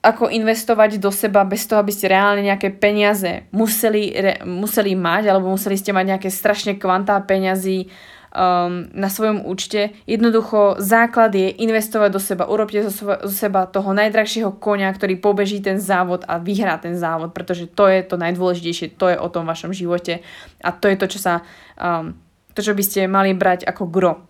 ako investovať do seba bez toho, aby ste reálne nejaké peniaze museli, re, museli mať, alebo museli ste mať nejaké strašne kvantá peňazí um, na svojom účte. Jednoducho základ je investovať do seba. Urobte zo, zo seba toho najdrahšieho konia, ktorý pobeží ten závod a vyhrá ten závod, pretože to je to najdôležitejšie, to je o tom vašom živote a to je to, čo sa um, to, čo by ste mali brať ako gro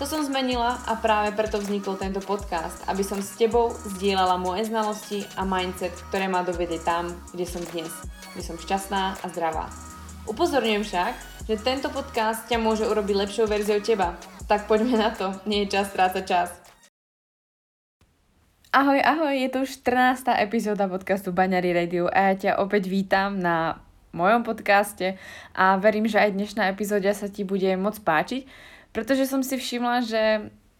To som zmenila a práve preto vznikol tento podcast, aby som s tebou zdieľala moje znalosti a mindset, ktoré ma dovedie tam, kde som dnes, kde som šťastná a zdravá. Upozorňujem však, že tento podcast ťa môže urobiť lepšou verziou teba. Tak poďme na to, nie je čas strácať čas. Ahoj, ahoj, je tu už 14. epizóda podcastu Baňary Radio a ja ťa opäť vítam na mojom podcaste a verím, že aj dnešná epizóda sa ti bude moc páčiť, pretože som si všimla, že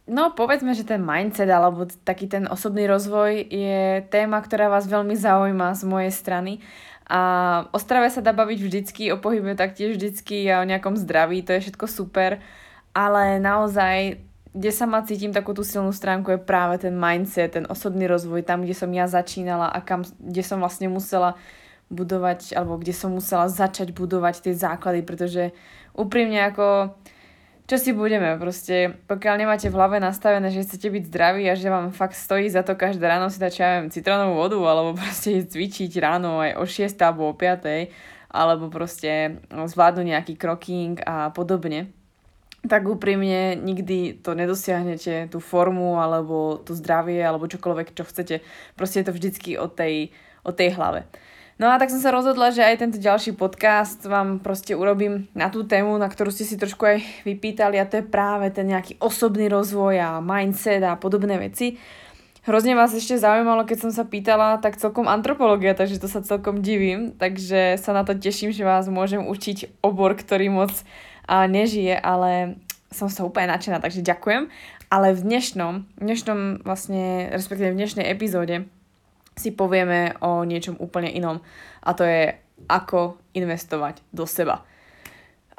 no povedzme, že ten mindset alebo taký ten osobný rozvoj je téma, ktorá vás veľmi zaujíma z mojej strany. A o strave sa dá baviť vždycky, o pohybe taktiež vždycky a o nejakom zdraví, to je všetko super, ale naozaj kde sa ma cítim takú tú silnú stránku je práve ten mindset, ten osobný rozvoj, tam, kde som ja začínala a kam, kde som vlastne musela budovať, alebo kde som musela začať budovať tie základy, pretože úprimne ako čo si budeme, proste pokiaľ nemáte v hlave nastavené, že chcete byť zdraví a že vám fakt stojí za to každé ráno si dať, čo ja viem, citrónovú vodu, alebo proste cvičiť ráno aj o 6 alebo o 5, alebo proste zvládnuť nejaký kroking a podobne, tak úprimne nikdy to nedosiahnete, tú formu, alebo to zdravie, alebo čokoľvek, čo chcete. Proste je to vždycky o tej, o tej hlave. No a tak som sa rozhodla, že aj tento ďalší podcast vám proste urobím na tú tému, na ktorú ste si trošku aj vypýtali a to je práve ten nejaký osobný rozvoj a mindset a podobné veci. Hrozne vás ešte zaujímalo, keď som sa pýtala, tak celkom antropológia, takže to sa celkom divím, takže sa na to teším, že vás môžem učiť obor, ktorý moc a, nežije, ale som sa úplne nadšená, takže ďakujem. Ale v dnešnom, v dnešnom vlastne, respektíve v dnešnej epizóde si povieme o niečom úplne inom a to je ako investovať do seba.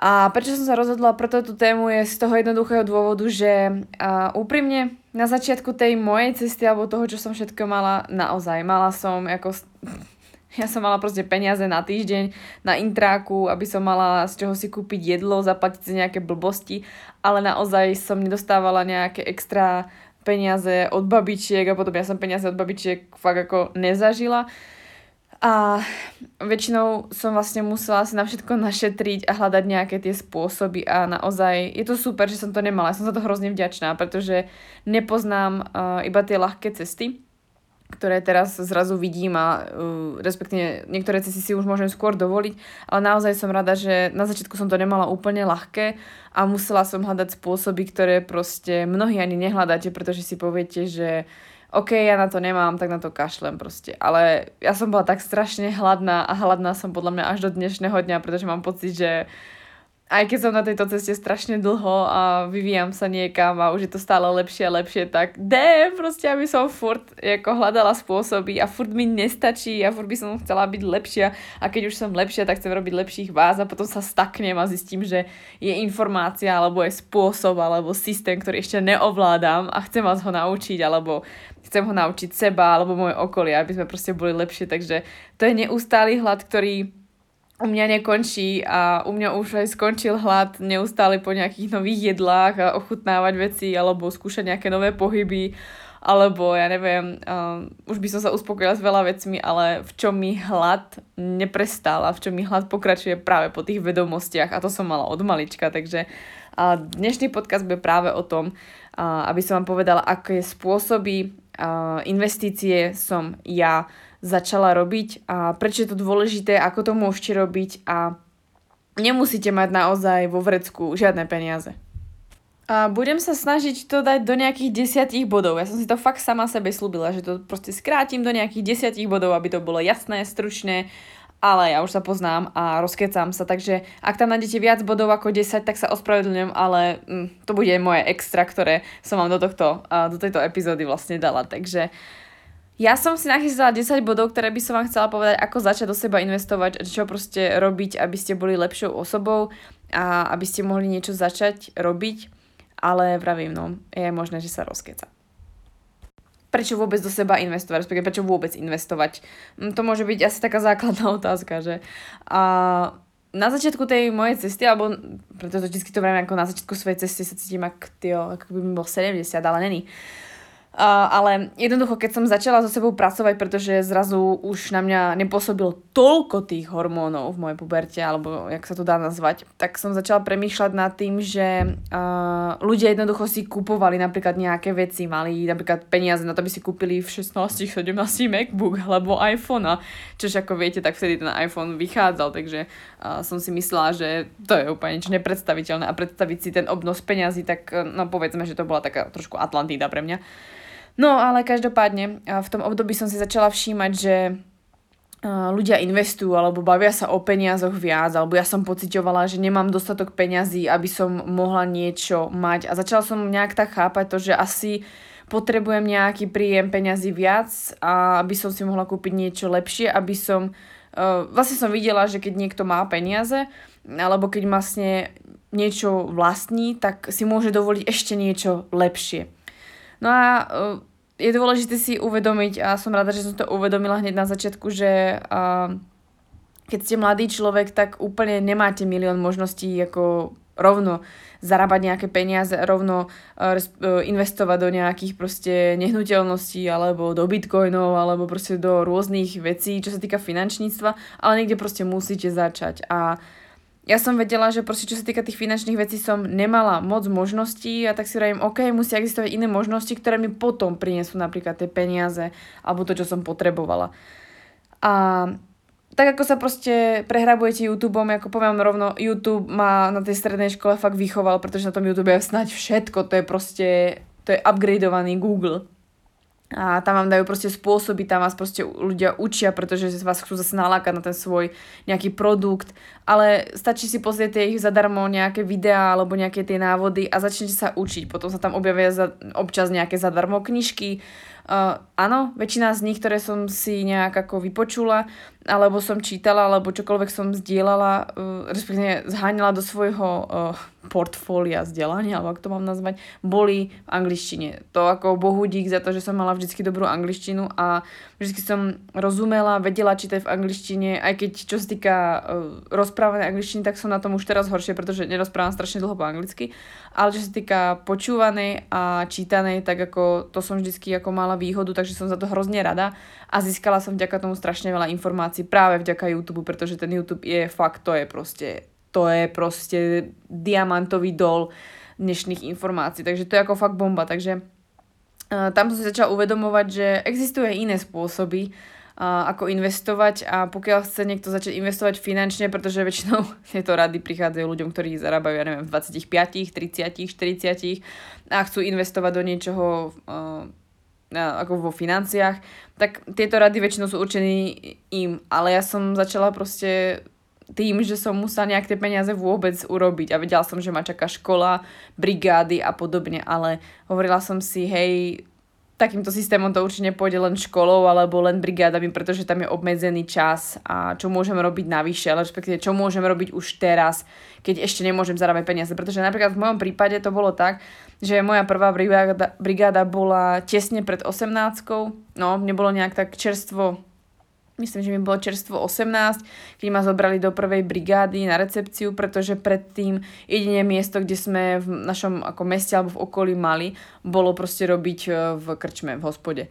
A prečo som sa rozhodla pre túto tému je z toho jednoduchého dôvodu, že a, úprimne na začiatku tej mojej cesty alebo toho, čo som všetko mala, naozaj mala som ako... Ja som mala proste peniaze na týždeň na intráku, aby som mala z čoho si kúpiť jedlo, zaplatiť si nejaké blbosti, ale naozaj som nedostávala nejaké extra peniaze od babičiek a potom ja som peniaze od babičiek fakt ako nezažila. A väčšinou som vlastne musela si na všetko našetriť a hľadať nejaké tie spôsoby a naozaj je to super, že som to nemala. Ja som za to hrozne vďačná, pretože nepoznám uh, iba tie ľahké cesty, ktoré teraz zrazu vidím a uh, respektíve niektoré cesty si už môžem skôr dovoliť, ale naozaj som rada, že na začiatku som to nemala úplne ľahké a musela som hľadať spôsoby, ktoré proste mnohí ani nehľadáte, pretože si poviete, že OK, ja na to nemám, tak na to kašlem proste. Ale ja som bola tak strašne hladná a hladná som podľa mňa až do dnešného dňa, pretože mám pocit, že aj keď som na tejto ceste strašne dlho a vyvíjam sa niekam a už je to stále lepšie a lepšie, tak de, proste aby som furt ako hľadala spôsoby a furt mi nestačí a furt by som chcela byť lepšia. A keď už som lepšia, tak chcem robiť lepších vás a potom sa staknem a zistím, že je informácia alebo je spôsob alebo systém, ktorý ešte neovládam a chcem vás ho naučiť alebo chcem ho naučiť seba alebo moje okolie, aby sme proste boli lepšie, takže to je neustály hlad, ktorý u mňa nekončí a u mňa už aj skončil hlad neustále po nejakých nových jedlách a ochutnávať veci alebo skúšať nejaké nové pohyby. Alebo ja neviem, um, už by som sa uspokojila s veľa vecmi, ale v čom mi hlad neprestal a v čom mi hlad pokračuje práve po tých vedomostiach. A to som mala od malička, takže a dnešný podcast bude práve o tom, aby som vám povedala, aké spôsoby investície som ja začala robiť a prečo je to dôležité, ako to môžete robiť a nemusíte mať naozaj vo vrecku žiadne peniaze. A budem sa snažiť to dať do nejakých desiatich bodov. Ja som si to fakt sama sebe slúbila, že to proste skrátim do nejakých desiatich bodov, aby to bolo jasné, stručné, ale ja už sa poznám a rozkecam sa, takže ak tam nájdete viac bodov ako 10, tak sa ospravedlňujem, ale mm, to bude moje extra, ktoré som vám do, tohto, do tejto epizódy vlastne dala. Takže ja som si nachystala 10 bodov, ktoré by som vám chcela povedať, ako začať do seba investovať, čo proste robiť, aby ste boli lepšou osobou a aby ste mohli niečo začať robiť ale vravím, no, je možné, že sa rozkeca. Prečo vôbec do seba investovať, respektíve prečo vôbec investovať? Hm, to môže byť asi taká základná otázka, že? A na začiatku tej mojej cesty, alebo preto to vždy to vravím, ako na začiatku svojej cesty sa cítim ako, ako by mi bol 70, ale není. Uh, ale jednoducho, keď som začala so sebou pracovať, pretože zrazu už na mňa nepôsobil toľko tých hormónov v mojej puberte, alebo jak sa to dá nazvať, tak som začala premýšľať nad tým, že uh, ľudia jednoducho si kupovali napríklad nejaké veci, mali napríklad peniaze na to, aby si kúpili v 16, 17 MacBook alebo iPhone, čož ako viete, tak vtedy ten iPhone vychádzal, takže uh, som si myslela, že to je úplne niečo nepredstaviteľné a predstaviť si ten obnos peňazí, tak no povedzme, že to bola taká trošku Atlantída pre mňa. No ale každopádne v tom období som si začala všímať, že ľudia investujú alebo bavia sa o peniazoch viac, alebo ja som pocitovala, že nemám dostatok peňazí, aby som mohla niečo mať a začala som nejak tak chápať to, že asi potrebujem nejaký príjem peňazí viac aby som si mohla kúpiť niečo lepšie, aby som vlastne som videla, že keď niekto má peniaze alebo keď vlastne niečo vlastní, tak si môže dovoliť ešte niečo lepšie. No a uh, je dôležité si uvedomiť, a som rada, že som to uvedomila hneď na začiatku, že keď ste mladý človek, tak úplne nemáte milión možností ako rovno zarábať nejaké peniaze, rovno uh, investovať do nejakých proste nehnuteľností alebo do bitcoinov alebo proste do rôznych vecí, čo sa týka finančníctva, ale niekde proste musíte začať. A ja som vedela, že proste čo sa týka tých finančných vecí som nemala moc možností a tak si hovorím, OK, musia existovať iné možnosti, ktoré mi potom prinesú napríklad tie peniaze alebo to, čo som potrebovala. A tak ako sa proste prehrabujete YouTubeom, ako poviem rovno, YouTube má na tej strednej škole fakt vychoval, pretože na tom YouTube je snať všetko, to je proste, to je upgradeovaný Google a tam vám dajú proste spôsoby, tam vás proste ľudia učia, pretože vás chcú zase nalákať na ten svoj nejaký produkt, ale stačí si pozrieť ich zadarmo nejaké videá alebo nejaké tie návody a začnete sa učiť. Potom sa tam objavia za, občas nejaké zadarmo knižky, Uh, áno, väčšina z nich, ktoré som si nejak ako vypočula, alebo som čítala, alebo čokoľvek som zdieľala, uh, respektíve zháňala do svojho uh, portfólia vzdelania, alebo ako to mám nazvať, boli v angličtine. To ako bohu dík za to, že som mala vždycky dobrú angličtinu a vždycky som rozumela, vedela čítať v angličtine, aj keď čo sa týka uh, rozprávania angličtiny, tak som na tom už teraz horšie, pretože nerozprávam strašne dlho po anglicky, ale čo sa týka počúvanej a čítanej, tak ako to som vždycky ako mala výhodu, takže som za to hrozne rada a získala som vďaka tomu strašne veľa informácií práve vďaka YouTube, pretože ten YouTube je fakt, to je proste to je proste diamantový dol dnešných informácií. Takže to je ako fakt bomba. Takže uh, tam som si začala uvedomovať, že existuje iné spôsoby, ako investovať. A pokiaľ chce niekto začať investovať finančne, pretože väčšinou tieto rady prichádzajú ľuďom, ktorí zarábajú, ja neviem, v 25, 30, 40 a chcú investovať do niečoho ako vo financiách, tak tieto rady väčšinou sú určené im, ale ja som začala proste tým, že som musela nejak tie peniaze vôbec urobiť a vedela som, že ma čaká škola, brigády a podobne, ale hovorila som si, hej, takýmto systémom to určite pôjde len školou alebo len brigádami, pretože tam je obmedzený čas a čo môžem robiť navyše, respektíve čo môžem robiť už teraz, keď ešte nemôžem zarábať peniaze. Pretože napríklad v mojom prípade to bolo tak, že moja prvá brigáda, brigáda bola tesne pred 18 no, nebolo nejak tak čerstvo myslím, že mi bolo čerstvo 18, keď ma zobrali do prvej brigády na recepciu, pretože predtým jedine miesto, kde sme v našom ako meste alebo v okolí mali, bolo proste robiť e, v krčme, v hospode.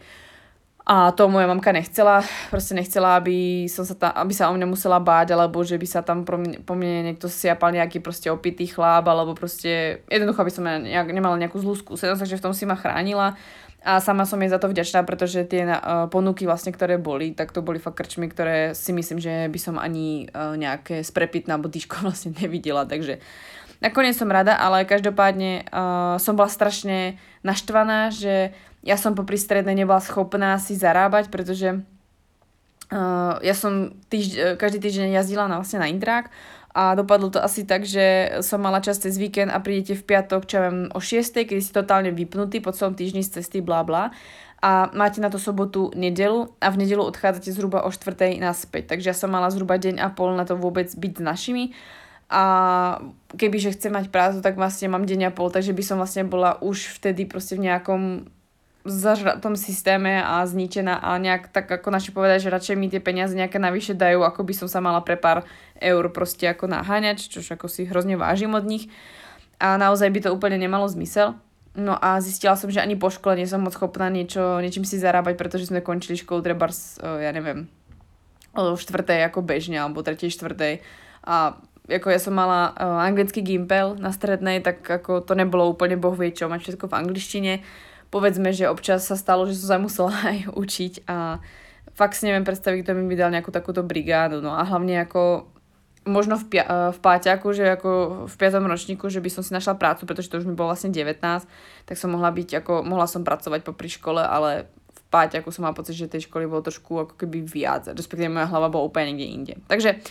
A to moja mamka nechcela, proste nechcela, aby, som sa tam, aby sa o mňa musela báť, alebo že by sa tam po mne, po mne niekto siapal nejaký proste opitý chlap, alebo proste jednoducho, aby som ja nejak, nemala nejakú zlú skúsenosť, takže v tom si ma chránila A sama som jej za to vďačná, pretože tie uh, ponuky vlastne, ktoré boli, tak to boli fakt krčmy, ktoré si myslím, že by som ani uh, nejaké sprepitné alebo dýško vlastne nevidela, takže nakoniec som rada, ale každopádne uh, som bola strašne naštvaná, že ja som popri strednej nebola schopná si zarábať, pretože uh, ja som týžd- každý týždeň jazdila na, vlastne na Intrák a dopadlo to asi tak, že som mala čas cez víkend a prídete v piatok, čo ja viem, o 6, kedy si totálne vypnutý po celom týždni z cesty, bla bla. A máte na to sobotu, nedelu a v nedelu odchádzate zhruba o 4 naspäť. Takže ja som mala zhruba deň a pol na to vôbec byť s našimi. A kebyže chcem mať prácu, tak vlastne mám deň a pol, takže by som vlastne bola už vtedy proste v nejakom zažratom systéme a zničená a nejak tak ako naši povedať, že radšej mi tie peniaze nejaké navyše dajú, ako by som sa mala pre pár eur proste ako naháňať, čo ako si hrozne vážim od nich. A naozaj by to úplne nemalo zmysel. No a zistila som, že ani po škole nie som moc schopná niečo, niečím si zarábať, pretože sme končili školu treba, ja neviem, o štvrtej ako bežne, alebo tretej, štvrtej. A ako ja som mala uh, anglický gimpel na strednej, tak ako to nebolo úplne boh vie čo, mať všetko v angličtine povedzme, že občas sa stalo, že som sa musela aj učiť a fakt si neviem predstaviť, kto mi by dal nejakú takúto brigádu. No a hlavne ako možno v, pia- v páťaku, že ako v piatom ročníku, že by som si našla prácu, pretože to už mi bolo vlastne 19, tak som mohla byť, ako mohla som pracovať popri škole, ale v páťaku som mala pocit, že tej školy bolo trošku ako keby viac, respektíve moja hlava bola úplne niekde inde. Takže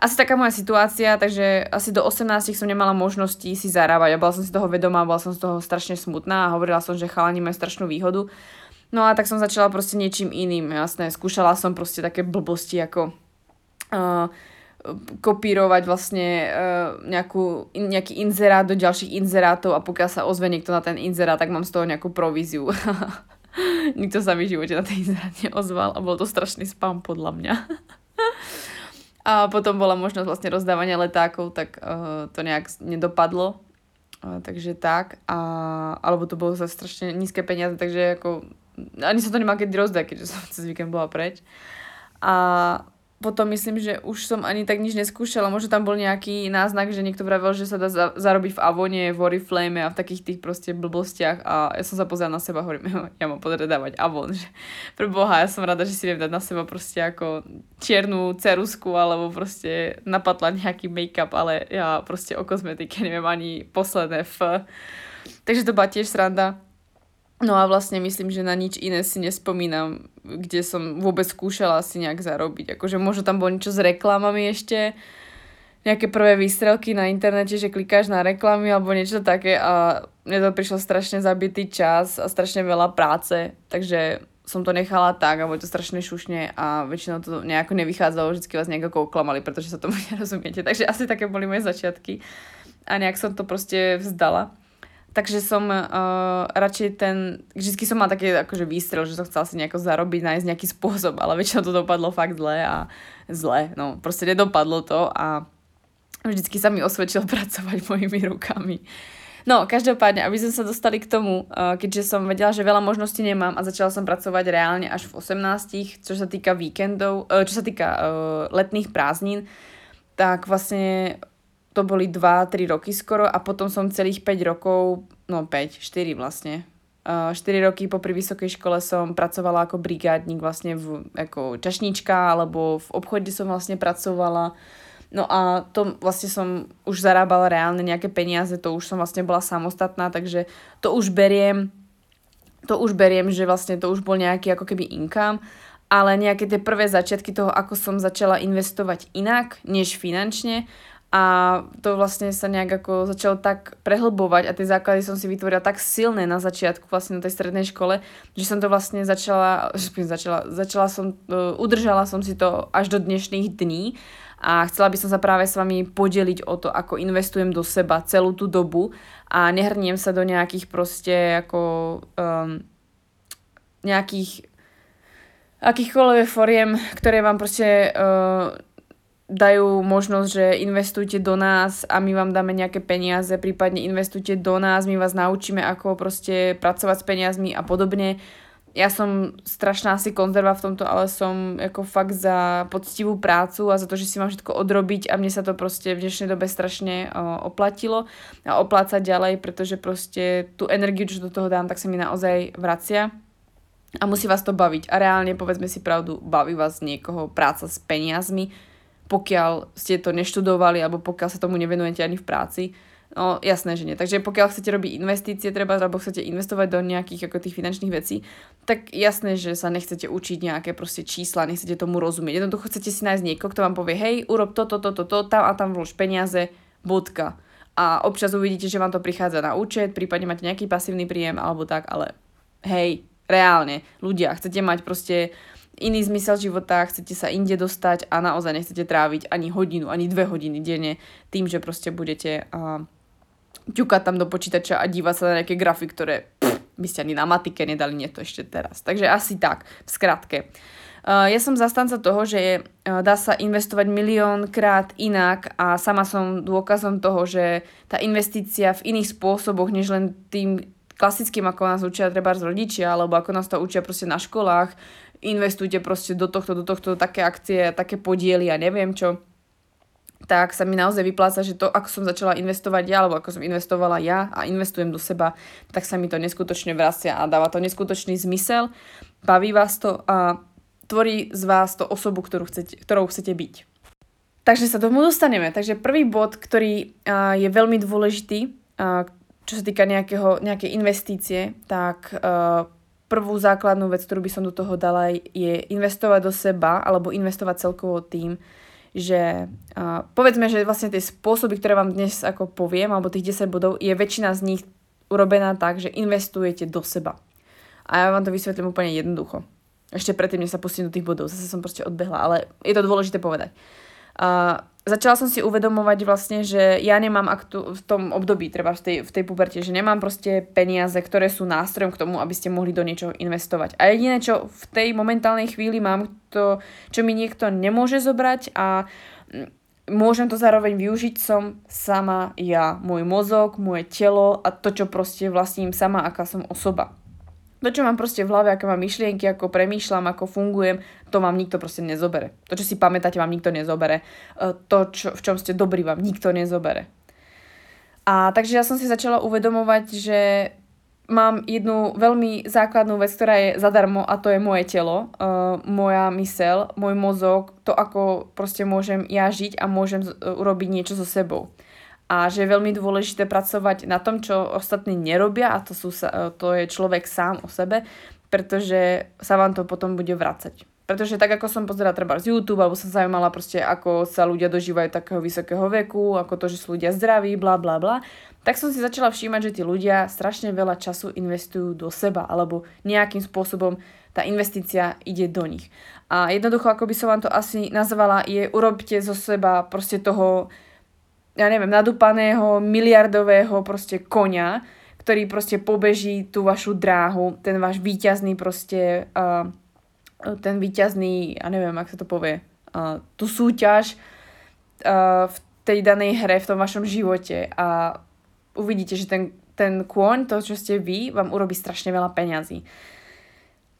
asi taká moja situácia, takže asi do 18 som nemala možnosti si zarábať a bola som si toho vedomá, bola som z toho strašne smutná a hovorila som, že chalani majú strašnú výhodu. No a tak som začala proste niečím iným, jasné, skúšala som proste také blbosti ako uh, kopírovať vlastne uh, nejakú, nejaký inzerát do ďalších inzerátov a pokiaľ sa ozve niekto na ten inzerát, tak mám z toho nejakú províziu. Nikto sa mi v živote na ten inzerát neozval a bol to strašný spam podľa mňa. A potom bola možnosť vlastne rozdávania letákov, tak uh, to nejak nedopadlo. Uh, takže tak. A, alebo to bolo za strašne nízke peniaze, takže ako ani sa to nemá kedy rozdať, keďže som cez víkend bola preč. A potom myslím, že už som ani tak nič neskúšala. Možno tam bol nejaký náznak, že niekto vravel, že sa dá za- zarobiť v Avone, v Oriflame a v takých tých proste blbostiach a ja som sa pozerala na seba a hovorím, ja mám podredávať Avon, že pre Boha, ja som rada, že si viem dať na seba proste ako čiernu cerusku alebo proste napatlať nejaký make-up, ale ja proste o kozmetike neviem ani posledné F. Takže to bola tiež sranda. No a vlastne myslím, že na nič iné si nespomínam, kde som vôbec skúšala si nejak zarobiť. Akože možno tam bolo niečo s reklamami ešte, nejaké prvé výstrelky na internete, že klikáš na reklamy alebo niečo také a mne to prišlo strašne zabitý čas a strašne veľa práce, takže som to nechala tak a bolo to strašne šušne a väčšinou to nejako nevychádzalo, vždy vás nejako oklamali, pretože sa tomu nerozumiete. Takže asi také boli moje začiatky a nejak som to proste vzdala. Takže som uh, radšej ten, vždycky som mal taký akože výstrel, že som chcela si nejako zarobiť, nájsť nejaký spôsob, ale väčšinou to dopadlo fakt zle a zle, no proste nedopadlo to a vždycky sa mi osvedčilo pracovať mojimi rukami. No, každopádne, aby sme sa dostali k tomu, uh, keďže som vedela, že veľa možností nemám a začala som pracovať reálne až v 18, čo sa týka víkendov, uh, čo sa týka letných prázdnin, tak vlastne to boli 2-3 roky skoro a potom som celých 5 rokov, no 5, 4 vlastne, uh, 4 roky po pri vysokej škole som pracovala ako brigádnik vlastne v, ako čašníčka alebo v obchode som vlastne pracovala. No a to vlastne som už zarábala reálne nejaké peniaze, to už som vlastne bola samostatná, takže to už beriem, to už beriem, že vlastne to už bol nejaký ako keby income, ale nejaké tie prvé začiatky toho, ako som začala investovať inak, než finančne, a to vlastne sa nejak ako začalo tak prehlbovať a tie základy som si vytvorila tak silné na začiatku vlastne na tej strednej škole, že som to vlastne začala, začala, začala som, uh, udržala som si to až do dnešných dní a chcela by som sa práve s vami podeliť o to, ako investujem do seba celú tú dobu a nehrniem sa do nejakých proste ako um, nejakých akýchkoľvek foriem, ktoré vám proste uh, dajú možnosť, že investujte do nás a my vám dáme nejaké peniaze, prípadne investujte do nás, my vás naučíme, ako proste pracovať s peniazmi a podobne. ja som strašná asi konzerva v tomto, ale som ako fakt za poctivú prácu a za to, že si mám všetko odrobiť a mne sa to proste v dnešnej dobe strašne oplatilo a oplácať ďalej, pretože proste tú energiu, čo do toho dám, tak sa mi naozaj vracia a musí vás to baviť. A reálne, povedzme si pravdu, baví vás niekoho práca s peniazmi, pokiaľ ste to neštudovali alebo pokiaľ sa tomu nevenujete ani v práci No jasné, že nie. Takže pokiaľ chcete robiť investície treba, alebo chcete investovať do nejakých ako tých finančných vecí, tak jasné, že sa nechcete učiť nejaké proste čísla, nechcete tomu rozumieť. Jednoducho chcete si nájsť niekoho, kto vám povie, hej, urob toto, toto, toto, tam a tam vlož peniaze, bodka. A občas uvidíte, že vám to prichádza na účet, prípadne máte nejaký pasívny príjem alebo tak, ale hej, reálne, ľudia, chcete mať proste iný zmysel života, chcete sa inde dostať a naozaj nechcete tráviť ani hodinu, ani dve hodiny denne tým, že proste budete uh, ťukať tam do počítača a dívať sa na nejaké grafy, ktoré pff, by ste ani na matike nedali, nie to ešte teraz. Takže asi tak, v skratke. Ja som zastanca toho, že dá sa investovať miliónkrát inak a sama som dôkazom toho, že tá investícia v iných spôsoboch, než len tým klasickým, ako nás učia treba z rodičia, alebo ako nás to učia proste na školách, investujte proste do tohto, do tohto, také akcie, také podiely a neviem čo tak sa mi naozaj vypláca, že to, ako som začala investovať ja, alebo ako som investovala ja a investujem do seba, tak sa mi to neskutočne vracia a dáva to neskutočný zmysel, baví vás to a tvorí z vás to osobu, ktorú chcete, ktorou chcete byť. Takže sa tomu dostaneme. Takže prvý bod, ktorý je veľmi dôležitý, čo sa týka nejakého, nejakej investície, tak prvú základnú vec, ktorú by som do toho dala, je investovať do seba alebo investovať celkovo tým, že uh, povedzme, že vlastne tie spôsoby, ktoré vám dnes ako poviem, alebo tých 10 bodov, je väčšina z nich urobená tak, že investujete do seba. A ja vám to vysvetlím úplne jednoducho. Ešte predtým, než sa pustím do tých bodov, zase som proste odbehla, ale je to dôležité povedať. Uh, začala som si uvedomovať vlastne, že ja nemám aktu- v tom období, treba v tej, v tej puberte, že nemám proste peniaze, ktoré sú nástrojom k tomu, aby ste mohli do niečoho investovať. A jediné, čo v tej momentálnej chvíli mám, to, čo mi niekto nemôže zobrať a mm, môžem to zároveň využiť som sama ja, môj mozog, moje telo a to, čo proste vlastním sama, aká som osoba. To, čo mám proste v hlave, aké mám myšlienky, ako premýšľam, ako fungujem, to vám nikto proste nezobere. To, čo si pamätáte, vám nikto nezobere. E, to, čo, v čom ste dobrí, vám nikto nezobere. A takže ja som si začala uvedomovať, že mám jednu veľmi základnú vec, ktorá je zadarmo a to je moje telo, uh, moja mysel, môj mozog, to ako proste môžem ja žiť a môžem urobiť niečo so sebou a že je veľmi dôležité pracovať na tom, čo ostatní nerobia a to, sú, to je človek sám o sebe, pretože sa vám to potom bude vracať. Pretože tak ako som pozerala treba z YouTube, alebo som zaujímala proste, ako sa ľudia dožívajú takého vysokého veku, ako to, že sú ľudia zdraví, bla bla bla, tak som si začala všímať, že tí ľudia strašne veľa času investujú do seba, alebo nejakým spôsobom tá investícia ide do nich. A jednoducho, ako by som vám to asi nazvala, je urobte zo seba proste toho ja neviem, nadúpaného miliardového proste konia, ktorý proste pobeží tú vašu dráhu, ten váš výťazný proste, uh, ten výťazný, ja neviem, ak sa to povie, uh, tú súťaž uh, v tej danej hre, v tom vašom živote a uvidíte, že ten, ten kôň, to, čo ste vy, vám urobí strašne veľa peňazí.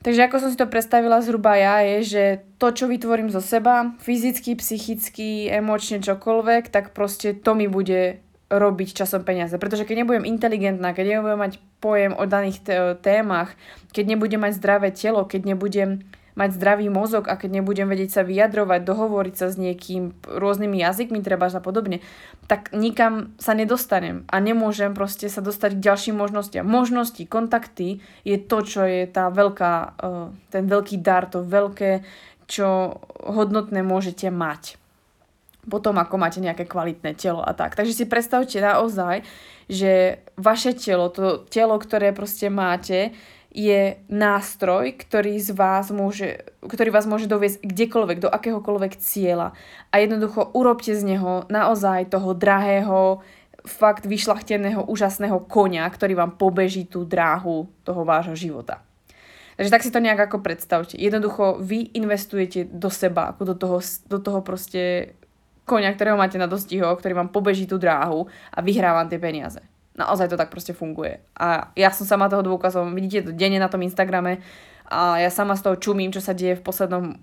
Takže ako som si to predstavila zhruba ja, je, že to, čo vytvorím zo seba, fyzicky, psychicky, emočne, čokoľvek, tak proste to mi bude robiť časom peniaze. Pretože keď nebudem inteligentná, keď nebudem mať pojem o daných témach, keď nebudem mať zdravé telo, keď nebudem mať zdravý mozog a keď nebudem vedieť sa vyjadrovať, dohovoriť sa s niekým rôznymi jazykmi treba a podobne, tak nikam sa nedostanem a nemôžem proste sa dostať k ďalším možnostiam. Možnosti, kontakty je to, čo je tá veľká, eh, ten veľký dar, to veľké, čo hodnotné môžete mať. Potom, ako máte nejaké kvalitné telo a tak. Takže si predstavte naozaj, že vaše telo, to telo, ktoré proste máte, je nástroj, ktorý, z vás môže, ktorý vás môže doviesť kdekoľvek, do akéhokoľvek cieľa. A jednoducho urobte z neho naozaj toho drahého, fakt vyšlachteného, úžasného konia, ktorý vám pobeží tú dráhu toho vášho života. Takže tak si to nejak ako predstavte. Jednoducho vy investujete do seba, ako do toho, do toho proste konia, ktorého máte na dostiho, ktorý vám pobeží tú dráhu a vyhrá tie peniaze. Naozaj to tak proste funguje. A ja som sama toho dôkazom, vidíte to denne na tom Instagrame a ja sama z toho čumím, čo sa deje v poslednom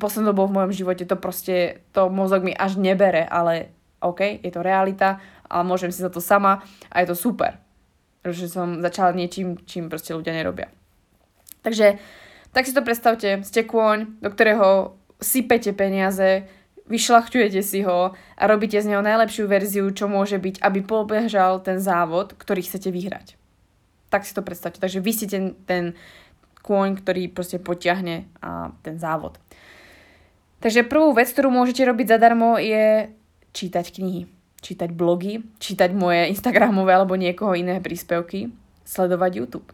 poslednou dobou v mojom živote to proste, to mozog mi až nebere, ale OK, je to realita a môžem si za to sama a je to super. Že som začala niečím, čím proste ľudia nerobia. Takže tak si to predstavte, ste kôň, do ktorého sypete peniaze, vyšľachťujete si ho a robíte z neho najlepšiu verziu, čo môže byť, aby pobežal ten závod, ktorý chcete vyhrať. Tak si to predstavte. Takže vy ste ten, ten kôň, ktorý proste potiahne a, ten závod. Takže prvú vec, ktorú môžete robiť zadarmo je čítať knihy, čítať blogy, čítať moje Instagramové alebo niekoho iné príspevky, sledovať YouTube.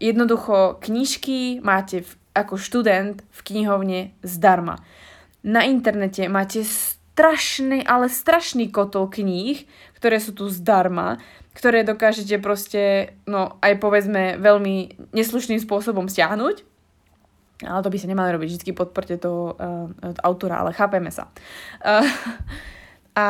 Jednoducho, knižky máte v, ako študent v knihovne zdarma. Na internete máte strašný, ale strašný kotol kníh, ktoré sú tu zdarma, ktoré dokážete proste, no aj povedzme, veľmi neslušným spôsobom stiahnuť. Ale to by sa nemali robiť, vždy podporte toho uh, autora, ale chápeme sa. Uh, a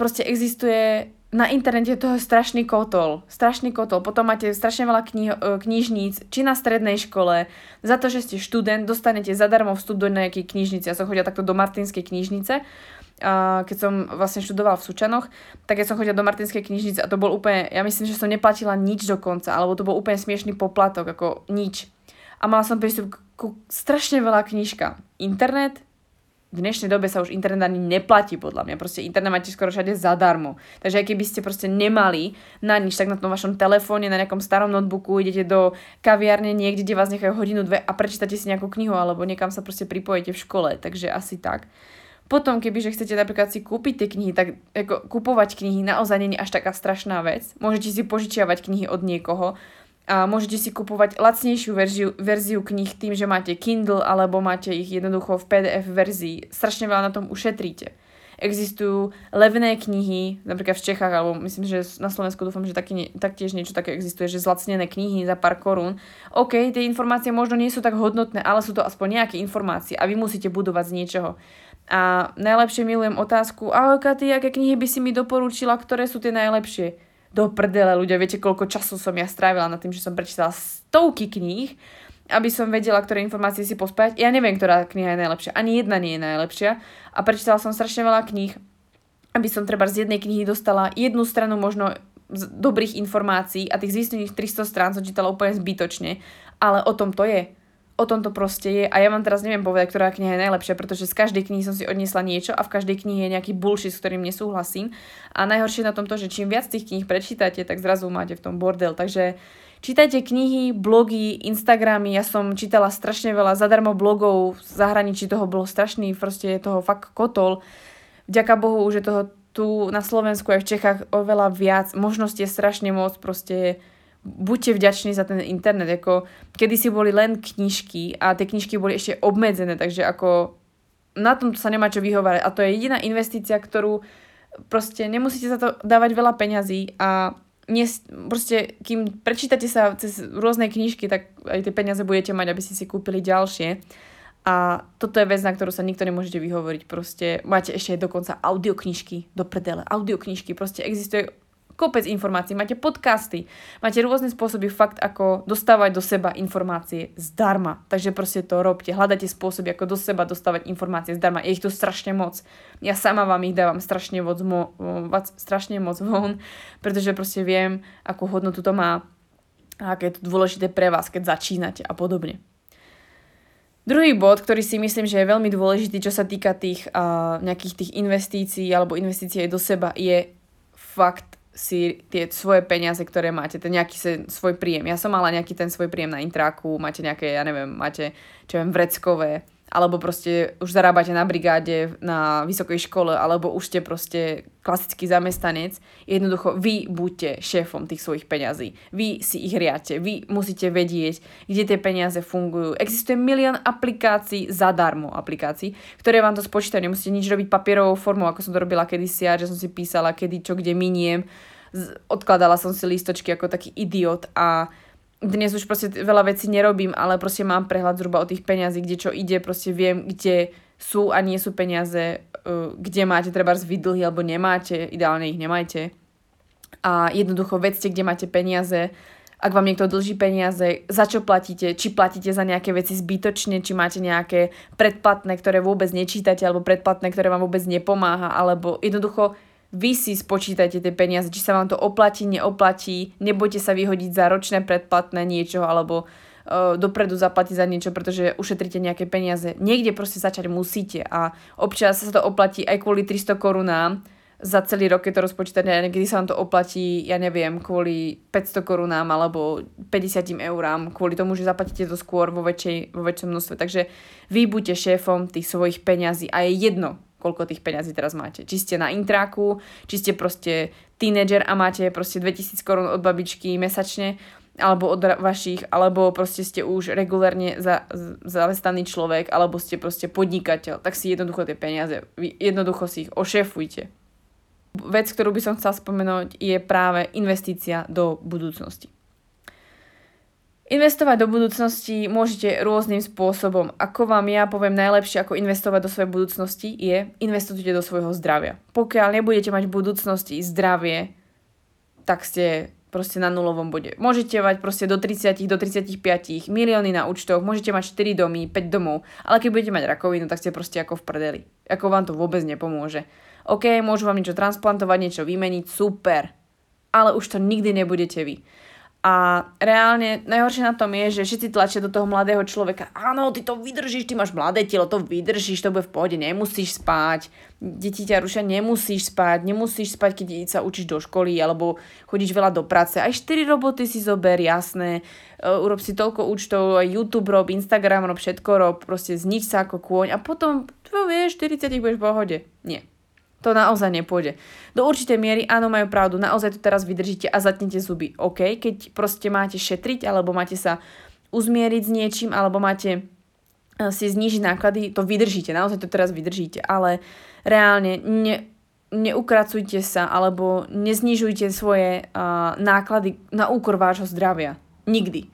proste existuje na internete toho strašný kotol, strašný kotol. Potom máte strašne veľa knih, e, knižníc, či na strednej škole. Za to, že ste študent, dostanete zadarmo vstup do nejakej knižnice. Ja som chodila takto do Martinskej knižnice, keď som vlastne študovala v Sučanoch, tak ja som chodila do Martinskej knižnice a to bol úplne, ja myslím, že som neplatila nič dokonca, alebo to bol úplne smiešný poplatok, ako nič. A mala som prístup ku strašne veľa knižka. Internet, v dnešnej dobe sa už internet ani neplatí podľa mňa. Proste internet máte skoro všade zadarmo. Takže aj keby ste proste nemali na nič, tak na tom vašom telefóne, na nejakom starom notebooku idete do kaviárne niekde, kde vás nechajú hodinu, dve a prečítate si nejakú knihu alebo niekam sa proste pripojíte v škole. Takže asi tak. Potom, keby že chcete napríklad si kúpiť tie knihy, tak ako, kupovať knihy naozaj nie je až taká strašná vec. Môžete si požičiavať knihy od niekoho, a môžete si kupovať lacnejšiu verziu, verziu kníh tým, že máte Kindle alebo máte ich jednoducho v PDF verzii. Strašne veľa na tom ušetríte. Existujú levné knihy, napríklad v Čechách, alebo myslím, že na Slovensku dúfam, že taký, taktiež niečo také existuje, že zlacnené knihy za pár korún. OK, tie informácie možno nie sú tak hodnotné, ale sú to aspoň nejaké informácie a vy musíte budovať z niečoho. A najlepšie milujem otázku, ahoj Katy, aké knihy by si mi doporučila, ktoré sú tie najlepšie? Do prdele ľudia, viete, koľko času som ja strávila na tým, že som prečítala stovky kníh, aby som vedela, ktoré informácie si pospájať. Ja neviem, ktorá kniha je najlepšia. Ani jedna nie je najlepšia. A prečítala som strašne veľa kníh, aby som treba z jednej knihy dostala jednu stranu možno z dobrých informácií a tých zistných 300 strán som čítala úplne zbytočne. Ale o tom to je o tom to proste je a ja vám teraz neviem povedať, ktorá kniha je najlepšia, pretože z každej knihy som si odniesla niečo a v každej knihe je nejaký bullshit, s ktorým nesúhlasím. A najhoršie na tom to, že čím viac tých kníh prečítate, tak zrazu máte v tom bordel. Takže čítajte knihy, blogy, Instagramy, ja som čítala strašne veľa zadarmo blogov, v zahraničí toho bolo strašný, proste je toho fakt kotol. Vďaka Bohu, že toho tu na Slovensku aj v Čechách oveľa viac, možnosti je strašne moc, proste buďte vďační za ten internet, ako kedysi boli len knižky a tie knižky boli ešte obmedzené, takže ako na tom sa nemá čo vyhovárať a to je jediná investícia, ktorú proste nemusíte za to dávať veľa peňazí a nes, proste, kým prečítate sa cez rôzne knižky, tak aj tie peniaze budete mať, aby ste si kúpili ďalšie. A toto je vec, na ktorú sa nikto nemôžete vyhovoriť. Proste máte ešte dokonca audioknižky do predele. Audioknižky. Proste existuje kopec informácií, máte podcasty, máte rôzne spôsoby fakt, ako dostávať do seba informácie zdarma. Takže proste to robte, hľadajte spôsoby, ako do seba dostávať informácie zdarma. Je ich tu strašne moc. Ja sama vám ich dávam strašne moc, mo, strašne moc von, pretože proste viem, akú hodnotu to má a aké je to dôležité pre vás, keď začínate a podobne. Druhý bod, ktorý si myslím, že je veľmi dôležitý, čo sa týka tých uh, nejakých tých investícií alebo investícií do seba, je fakt si tie svoje peniaze, ktoré máte, ten nejaký se, svoj príjem. Ja som mala nejaký ten svoj príjem na intráku, máte nejaké, ja neviem, máte, čo viem, vreckové, alebo proste už zarábate na brigáde na vysokej škole, alebo už ste proste klasický zamestnanec. Jednoducho, vy buďte šéfom tých svojich peňazí. Vy si ich riate, vy musíte vedieť, kde tie peniaze fungujú. Existuje milión aplikácií, zadarmo aplikácií, ktoré vám to spočítajú. Nemusíte nič robiť papierovou formou, ako som to robila kedysi, že som si písala, kedy čo kde miniem. Odkladala som si lístočky ako taký idiot a dnes už proste veľa vecí nerobím, ale proste mám prehľad zhruba o tých peniazí, kde čo ide, proste viem, kde sú a nie sú peniaze, uh, kde máte treba vy dlhy alebo nemáte, ideálne ich nemajte. a jednoducho vedzte, kde máte peniaze, ak vám niekto dlží peniaze, za čo platíte, či platíte za nejaké veci zbytočne, či máte nejaké predplatné, ktoré vôbec nečítate, alebo predplatné, ktoré vám vôbec nepomáha, alebo jednoducho vy si spočítajte tie peniaze, či sa vám to oplatí, neoplatí, nebojte sa vyhodiť za ročné predplatné niečo, alebo uh, dopredu zaplatiť za niečo, pretože ušetríte nejaké peniaze. Niekde proste začať musíte a občas sa to oplatí aj kvôli 300 korunám, za celý rok, keď to rozpočítate, niekedy sa vám to oplatí, ja neviem, kvôli 500 korunám alebo 50 eurám, kvôli tomu, že zaplatíte to skôr vo, väčšej, vo väčšom množstve. Takže vy buďte šéfom tých svojich peňazí a je jedno, koľko tých peňazí teraz máte. Či ste na intráku, či ste proste tínedžer a máte proste 2000 korún od babičky mesačne, alebo od vašich, alebo proste ste už regulárne za, zamestnaný človek, alebo ste proste podnikateľ, tak si jednoducho tie peniaze, jednoducho si ich ošefujte. Vec, ktorú by som chcela spomenúť, je práve investícia do budúcnosti. Investovať do budúcnosti môžete rôznym spôsobom. Ako vám ja poviem najlepšie, ako investovať do svojej budúcnosti, je investujte do svojho zdravia. Pokiaľ nebudete mať v budúcnosti zdravie, tak ste proste na nulovom bode. Môžete mať proste do 30, do 35 milióny na účtoch, môžete mať 4 domy, 5 domov, ale keď budete mať rakovinu, tak ste proste ako v prdeli. Ako vám to vôbec nepomôže. OK, môžu vám niečo transplantovať, niečo vymeniť, super. Ale už to nikdy nebudete vy. A reálne najhoršie na tom je, že všetci tlačia do toho mladého človeka. Áno, ty to vydržíš, ty máš mladé telo, to vydržíš, to bude v pohode, nemusíš spať. Deti ťa rušia, nemusíš spať, nemusíš spať, keď sa učíš do školy alebo chodíš veľa do práce. Aj 4 roboty si zober, jasné. E, urob si toľko účtov, YouTube rob, Instagram rob, všetko rob, proste znič sa ako kôň a potom, to vieš, 40 budeš v pohode. Nie. To naozaj nepôjde. Do určitej miery áno, majú pravdu, naozaj to teraz vydržíte a zatnete zuby. OK, keď proste máte šetriť alebo máte sa uzmieriť s niečím alebo máte eh, si znížiť náklady, to vydržíte, naozaj to teraz vydržíte, ale reálne ne, neukracujte sa alebo neznižujte svoje uh, náklady na úkor vášho zdravia. Nikdy.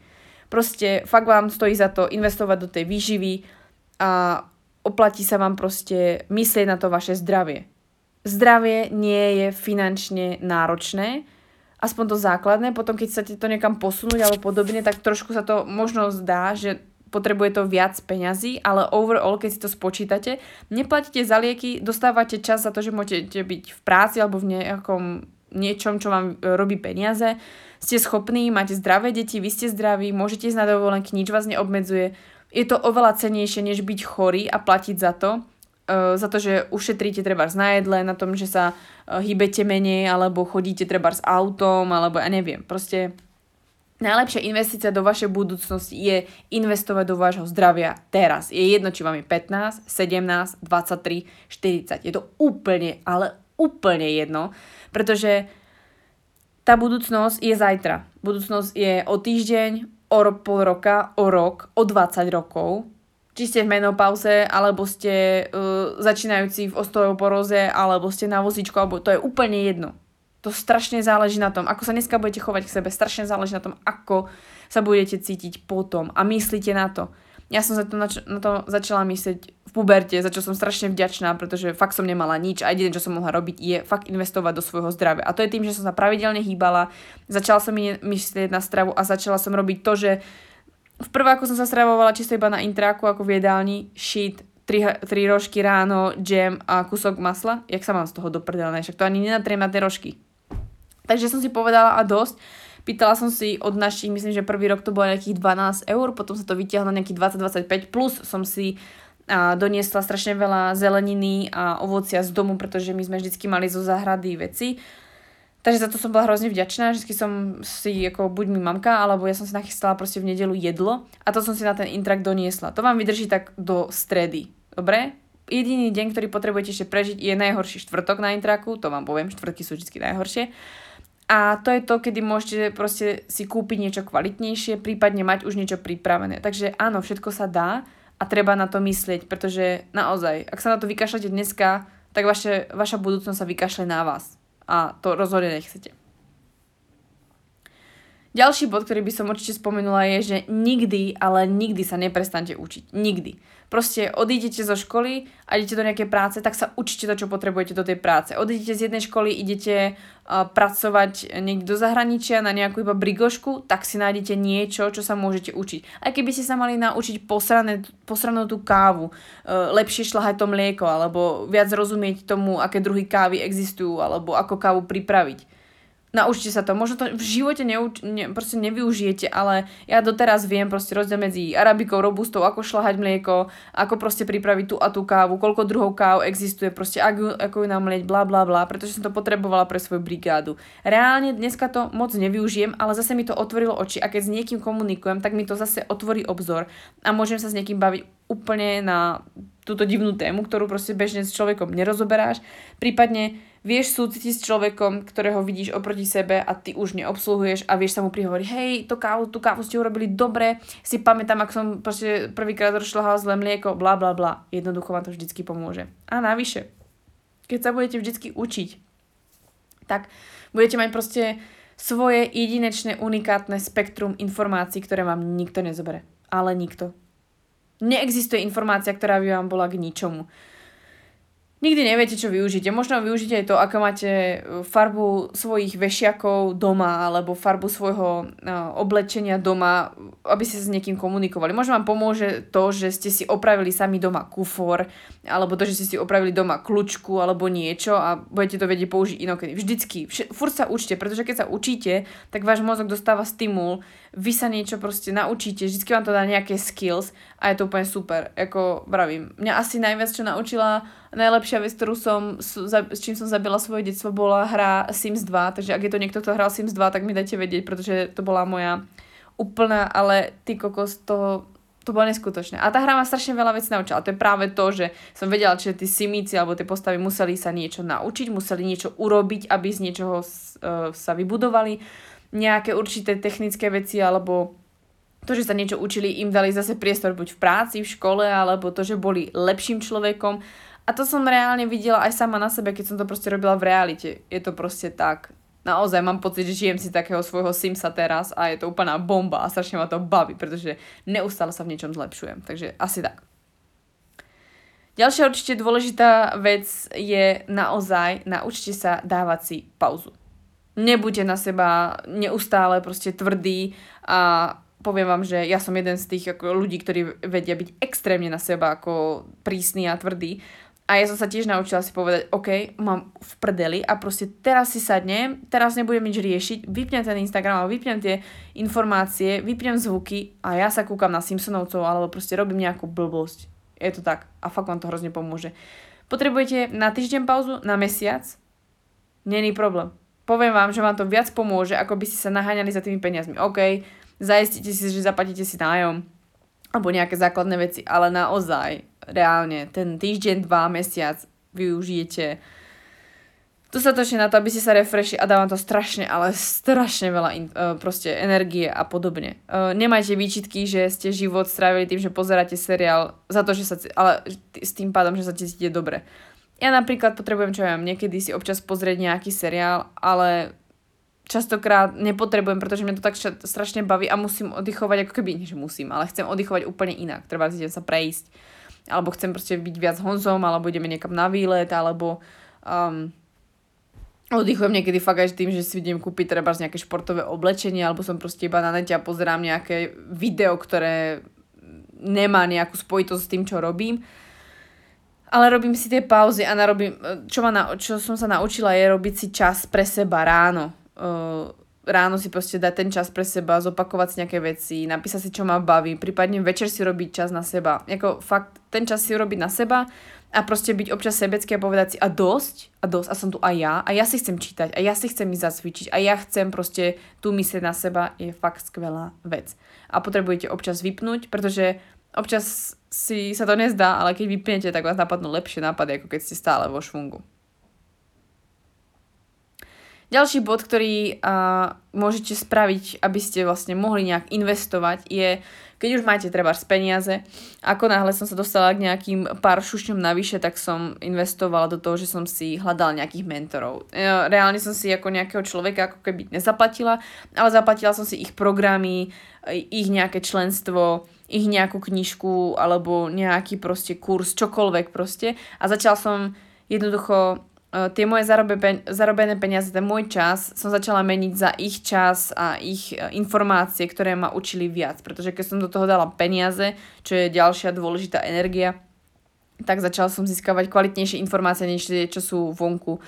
Proste fakt vám stojí za to investovať do tej výživy a oplatí sa vám proste myslieť na to vaše zdravie zdravie nie je finančne náročné, aspoň to základné, potom keď sa to niekam posunúť alebo podobne, tak trošku sa to možno zdá, že potrebuje to viac peňazí, ale overall, keď si to spočítate, neplatíte za lieky, dostávate čas za to, že môžete byť v práci alebo v nejakom niečom, čo vám e, robí peniaze, ste schopní, máte zdravé deti, vy ste zdraví, môžete ísť na dovolenky, nič vás neobmedzuje. Je to oveľa cenejšie, než byť chorý a platiť za to za to, že ušetríte treba na jedle, na tom, že sa uh, hýbete menej, alebo chodíte treba s autom, alebo ja neviem. Proste najlepšia investícia do vašej budúcnosti je investovať do vášho zdravia teraz. Je jedno, či vám je 15, 17, 23, 40. Je to úplne, ale úplne jedno, pretože tá budúcnosť je zajtra. Budúcnosť je o týždeň, o pol roka, o rok, o 20 rokov či ste v menopauze, alebo ste uh, začínajúci v osteoporoze, alebo ste na vozíčku, alebo to je úplne jedno. To strašne záleží na tom, ako sa dneska budete chovať k sebe, strašne záleží na tom, ako sa budete cítiť potom a myslíte na to. Ja som za to, na, na to začala myslieť v puberte, za čo som strašne vďačná, pretože fakt som nemala nič a jediné, čo som mohla robiť, je fakt investovať do svojho zdravia. A to je tým, že som sa pravidelne hýbala, začala som myslieť na stravu a začala som robiť to, že v prváku som sa stravovala čisto iba na intráku, ako v jedálni, shit, tri, tri rožky ráno, jam a kúsok masla. Jak sa mám z toho doprdelné, však to ani nenatriem na tie rožky. Takže som si povedala a dosť. Pýtala som si od našich, myslím, že prvý rok to bolo nejakých 12 eur, potom sa to vytiahlo na nejakých 20-25, plus som si a doniesla strašne veľa zeleniny a ovocia z domu, pretože my sme vždycky mali zo záhrady veci Takže za to som bola hrozne vďačná, vždy som si ako buď mi mamka, alebo ja som si nachystala proste v nedelu jedlo a to som si na ten intrak doniesla. To vám vydrží tak do stredy, dobre? Jediný deň, ktorý potrebujete ešte prežiť je najhorší štvrtok na intraku, to vám poviem, štvrtky sú vždy najhoršie. A to je to, kedy môžete proste si kúpiť niečo kvalitnejšie, prípadne mať už niečo pripravené. Takže áno, všetko sa dá a treba na to myslieť, pretože naozaj, ak sa na to vykašľate dneska, tak vaše, vaša budúcnosť sa vykašle na vás a to rozhodne nechcete. Ďalší bod, ktorý by som určite spomenula je, že nikdy, ale nikdy sa neprestante učiť. Nikdy. Proste odídete zo školy a idete do nejakej práce, tak sa učite to, čo potrebujete do tej práce. Odídete z jednej školy, idete uh, pracovať niekde do zahraničia na nejakú iba brigošku, tak si nájdete niečo, čo sa môžete učiť. Aj keby ste sa mali naučiť posrané, posranú tú kávu, uh, lepšie šľahať to mlieko, alebo viac rozumieť tomu, aké druhy kávy existujú, alebo ako kávu pripraviť Naučte sa to. Možno to v živote neuč- ne, proste nevyužijete, ale ja doteraz viem proste rozdiel medzi arabikou, robustou, ako šľahať mlieko, ako proste pripraviť tú a tú kávu, koľko druhov káv existuje, proste ako, ako ju namlieť, bla bla bla, pretože som to potrebovala pre svoju brigádu. Reálne dneska to moc nevyužijem, ale zase mi to otvorilo oči a keď s niekým komunikujem, tak mi to zase otvorí obzor a môžem sa s niekým baviť úplne na túto divnú tému, ktorú proste bežne s človekom nerozoberáš. Prípadne vieš súcitiť s človekom, ktorého vidíš oproti sebe a ty už neobsluhuješ a vieš sa mu prihovoriť, hej, to kávu, tú kávu ste urobili dobre, si pamätám, ak som proste prvýkrát rozšľahal zlé mlieko, bla bla bla. Jednoducho vám to vždycky pomôže. A navyše, keď sa budete vždycky učiť, tak budete mať proste svoje jedinečné, unikátne spektrum informácií, ktoré vám nikto nezobere. Ale nikto. Neexistuje informácia, ktorá by vám bola k ničomu nikdy neviete, čo využite. Možno využite aj to, ako máte e, farbu svojich vešiakov doma alebo farbu svojho uh, oblečenia doma, aby ste s niekým komunikovali. Možno vám pomôže to, že ste si opravili sami doma kufor alebo to, že ste si opravili doma kľúčku alebo niečo a budete to vedieť použiť inokedy. Vždycky. Vš- furt sa učte, pretože keď sa učíte, tak váš mozog dostáva stimul, vy sa niečo proste naučíte, vždycky vám to dá nejaké skills a je to úplne super. Ako vravím, mňa asi najviac, čo naučila najlepšia vec, ktorú som, s čím som zabila svoje detstvo, bola hra Sims 2, takže ak je to niekto, kto hral Sims 2, tak mi dajte vedieť, pretože to bola moja úplná, ale ty kokos, to, to bolo neskutočné. A tá hra ma strašne veľa vecí naučila. A to je práve to, že som vedela, že tí simíci alebo tie postavy museli sa niečo naučiť, museli niečo urobiť, aby z niečoho uh, sa vybudovali. Nejaké určité technické veci alebo to, že sa niečo učili, im dali zase priestor buď v práci, v škole, alebo to, že boli lepším človekom a to som reálne videla aj sama na sebe, keď som to proste robila v realite. Je to proste tak. Naozaj mám pocit, že žijem si takého svojho Simsa teraz a je to úplná bomba a strašne ma to baví, pretože neustále sa v niečom zlepšujem. Takže asi tak. Ďalšia určite dôležitá vec je naozaj naučte sa dávať si pauzu. Nebuďte na seba neustále proste tvrdý a poviem vám, že ja som jeden z tých ako ľudí, ktorí vedia byť extrémne na seba ako prísny a tvrdý a ja som sa tiež naučila si povedať, OK, mám v prdeli a proste teraz si sadnem, teraz nebudem nič riešiť, vypnem ten Instagram, vypnem tie informácie, vypnem zvuky a ja sa kúkam na Simpsonovcov alebo proste robím nejakú blbosť. Je to tak a fakt vám to hrozne pomôže. Potrebujete na týždeň pauzu, na mesiac? Není problém. Poviem vám, že vám to viac pomôže, ako by ste sa naháňali za tými peniazmi. OK, zaistíte si, že zaplatíte si nájom alebo nejaké základné veci, ale naozaj reálne ten týždeň, dva, mesiac využijete dostatočne na to, aby ste sa refreshi a dávam to strašne, ale strašne veľa in, uh, proste energie a podobne. Uh, nemajte výčitky, že ste život strávili tým, že pozeráte seriál za to, že sa, ale s tým pádom, že sa cítite dobre. Ja napríklad potrebujem, čo ja viem, niekedy si občas pozrieť nejaký seriál, ale častokrát nepotrebujem, pretože mňa to tak strašne baví a musím oddychovať, ako keby, nie že musím, ale chcem oddychovať úplne inak. Treba si sa prejsť alebo chcem proste byť viac honzom, alebo ideme niekam na výlet, alebo um, oddychujem niekedy fakt aj tým, že si idem kúpiť treba nejaké športové oblečenie, alebo som proste iba na nete a pozerám nejaké video, ktoré nemá nejakú spojitosť s tým, čo robím. Ale robím si tie pauzy a narobím, čo, ma na, čo som sa naučila je robiť si čas pre seba ráno. Uh, ráno si proste dať ten čas pre seba, zopakovať si nejaké veci, napísať si, čo ma baví, prípadne večer si robiť čas na seba. Jako fakt, ten čas si urobiť na seba a proste byť občas sebecký a povedať si a dosť, a dosť, a som tu aj ja, a ja si chcem čítať, a ja si chcem ísť zacvičiť, a ja chcem proste tu myslieť na seba, je fakt skvelá vec. A potrebujete občas vypnúť, pretože občas si sa to nezdá, ale keď vypnete, tak vás napadnú lepšie nápady, ako keď ste stále vo švungu. Ďalší bod, ktorý uh, môžete spraviť, aby ste vlastne mohli nejak investovať, je, keď už máte treba z peniaze, ako náhle som sa dostala k nejakým pár šušňom navyše, tak som investovala do toho, že som si hľadala nejakých mentorov. Reálne som si ako nejakého človeka ako keby nezaplatila, ale zaplatila som si ich programy, ich nejaké členstvo, ich nejakú knižku alebo nejaký proste kurz, čokoľvek proste. A začal som jednoducho uh, tie moje zarobe, zarobené peniaze, ten môj čas som začala meniť za ich čas a ich uh, informácie, ktoré ma učili viac. Pretože keď som do toho dala peniaze, čo je ďalšia dôležitá energia, tak začala som získavať kvalitnejšie informácie, než tie, čo sú vonku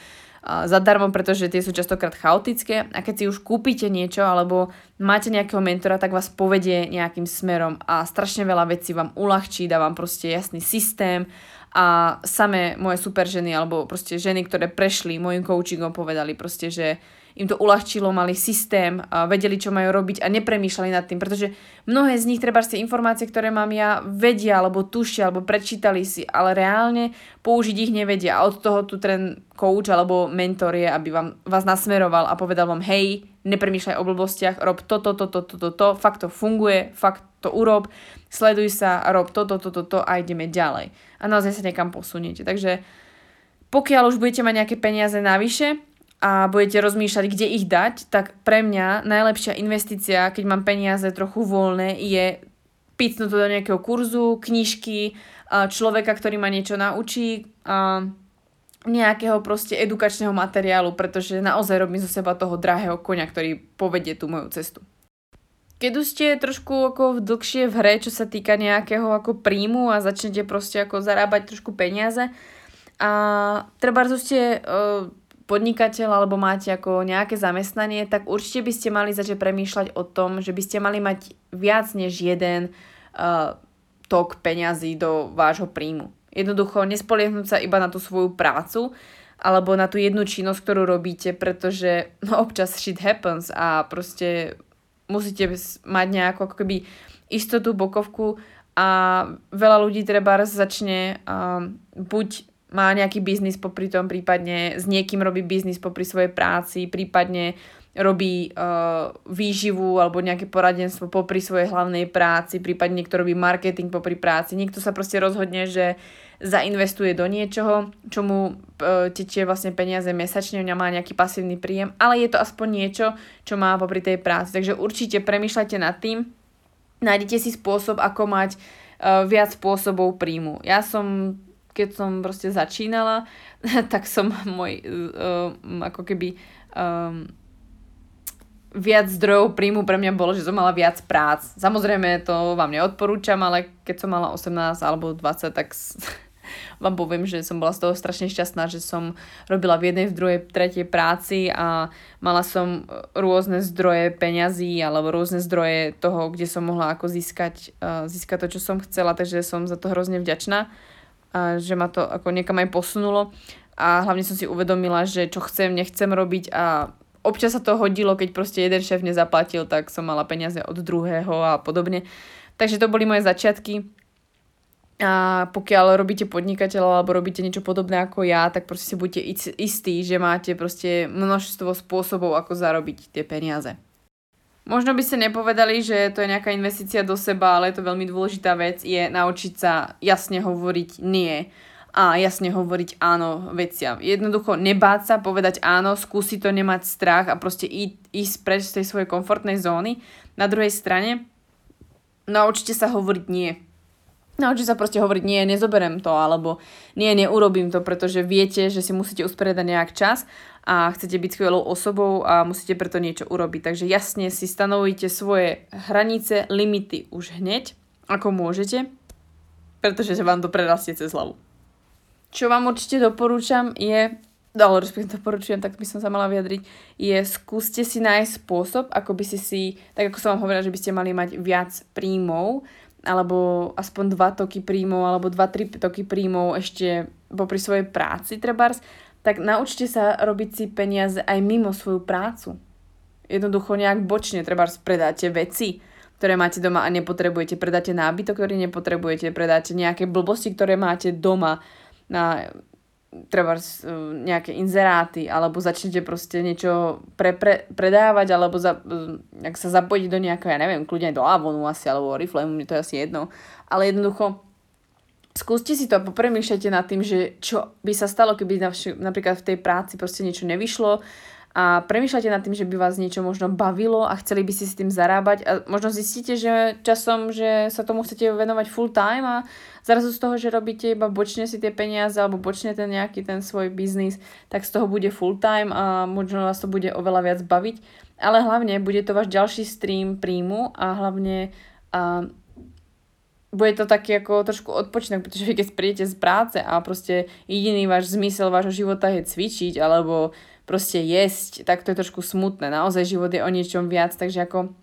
zadarmo, pretože tie sú častokrát chaotické a keď si už kúpite niečo alebo máte nejakého mentora, tak vás povedie nejakým smerom a strašne veľa vecí vám uľahčí, dá vám proste jasný systém a samé moje super ženy alebo proste ženy, ktoré prešli môjim coachingom povedali proste, že im to uľahčilo, mali systém, vedeli, čo majú robiť a nepremýšľali nad tým, pretože mnohé z nich, treba tie informácie, ktoré mám ja, vedia, alebo tušia, alebo prečítali si, ale reálne použiť ich nevedia a od toho tu ten coach alebo mentor je, aby vám, vás nasmeroval a povedal vám, hej, nepremýšľaj o blbostiach, rob toto, toto, toto, toto, to, fakt to funguje, fakt to urob, sleduj sa rob toto, toto, toto a ideme ďalej. A naozaj sa niekam posuniete. Takže pokiaľ už budete mať nejaké peniaze navyše, a budete rozmýšľať, kde ich dať, tak pre mňa najlepšia investícia, keď mám peniaze trochu voľné, je picnúť to do nejakého kurzu, knižky, človeka, ktorý ma niečo naučí, nejakého proste edukačného materiálu, pretože naozaj robím zo seba toho drahého konia, ktorý povedie tú moju cestu. Keď už ste trošku ako dlhšie v hre, čo sa týka nejakého ako príjmu a začnete proste ako zarábať trošku peniaze a treba ste uh, podnikateľ alebo máte ako nejaké zamestnanie, tak určite by ste mali začať premýšľať o tom, že by ste mali mať viac než jeden uh, tok peňazí do vášho príjmu. Jednoducho nespoliehnuť sa iba na tú svoju prácu alebo na tú jednu činnosť, ktorú robíte, pretože no, občas shit happens a proste musíte mať nejakú ako keby istotu, bokovku a veľa ľudí treba začne uh, buď má nejaký biznis popri tom, prípadne s niekým robí biznis popri svojej práci, prípadne robí uh, výživu alebo nejaké poradenstvo popri svojej hlavnej práci, prípadne niekto robí marketing popri práci. Niekto sa proste rozhodne, že zainvestuje do niečoho, čo mu uh, tečie vlastne peniaze mesačne, má nejaký pasívny príjem, ale je to aspoň niečo, čo má popri tej práci. Takže určite premýšľajte nad tým, nájdete si spôsob, ako mať uh, viac spôsobov príjmu. Ja som keď som proste začínala, tak som môj uh, ako keby um, viac zdrojov príjmu pre mňa bolo, že som mala viac prác. Samozrejme to vám neodporúčam, ale keď som mala 18 alebo 20, tak vám poviem, že som bola z toho strašne šťastná, že som robila v jednej, v druhej, tretej práci a mala som rôzne zdroje peňazí alebo rôzne zdroje toho, kde som mohla ako získať, uh, získať to, čo som chcela, takže som za to hrozne vďačná a že ma to ako niekam aj posunulo a hlavne som si uvedomila, že čo chcem, nechcem robiť a občas sa to hodilo, keď proste jeden šéf nezaplatil, tak som mala peniaze od druhého a podobne. Takže to boli moje začiatky. A pokiaľ robíte podnikateľa alebo robíte niečo podobné ako ja, tak proste si buďte istí, že máte proste množstvo spôsobov, ako zarobiť tie peniaze. Možno by ste nepovedali, že to je nejaká investícia do seba, ale je to veľmi dôležitá vec, je naučiť sa jasne hovoriť nie a jasne hovoriť áno veciam. Jednoducho nebáť sa, povedať áno, skúsiť to nemať strach a proste ísť, preč z tej svojej komfortnej zóny. Na druhej strane naučite sa hovoriť nie. Naučite sa proste hovoriť nie, nezoberem to, alebo nie, neurobím to, pretože viete, že si musíte usporiadať nejak čas a chcete byť skvelou osobou a musíte preto niečo urobiť. Takže jasne si stanovujte svoje hranice, limity už hneď, ako môžete, pretože vám to prerastie cez hlavu. Čo vám určite doporúčam je, ale respektíve doporučujem, tak by som sa mala vyjadriť, je skúste si nájsť spôsob, ako by si si, tak ako som vám hovorila, že by ste mali mať viac príjmov, alebo aspoň dva toky príjmov, alebo dva, tri toky príjmov ešte popri svojej práci trebárs, tak naučte sa robiť si peniaze aj mimo svoju prácu. Jednoducho nejak bočne, treba predáte veci, ktoré máte doma a nepotrebujete, predáte nábytok, ktorý nepotrebujete, predáte nejaké blbosti, ktoré máte doma na treba nejaké inzeráty, alebo začnete proste niečo pre, pre, predávať, alebo za, ak sa zapojiť do nejakého, ja neviem, kľudne aj do Avonu asi, alebo Oriflame, to je asi jedno. Ale jednoducho skúste si to a popremýšľajte nad tým, že čo by sa stalo, keby napríklad v tej práci proste niečo nevyšlo. A premýšľate nad tým, že by vás niečo možno bavilo a chceli by ste s tým zarábať. A možno zistíte, že časom, že sa tomu chcete venovať full time a zrazu z toho, že robíte iba bočne si tie peniaze alebo bočne ten nejaký ten svoj biznis, tak z toho bude full time a možno vás to bude oveľa viac baviť, ale hlavne bude to váš ďalší stream príjmu a hlavne a bude to taký ako trošku odpočinok, pretože keď prídete z práce a proste jediný váš zmysel vášho života je cvičiť alebo proste jesť, tak to je trošku smutné. Naozaj život je o niečom viac, takže ako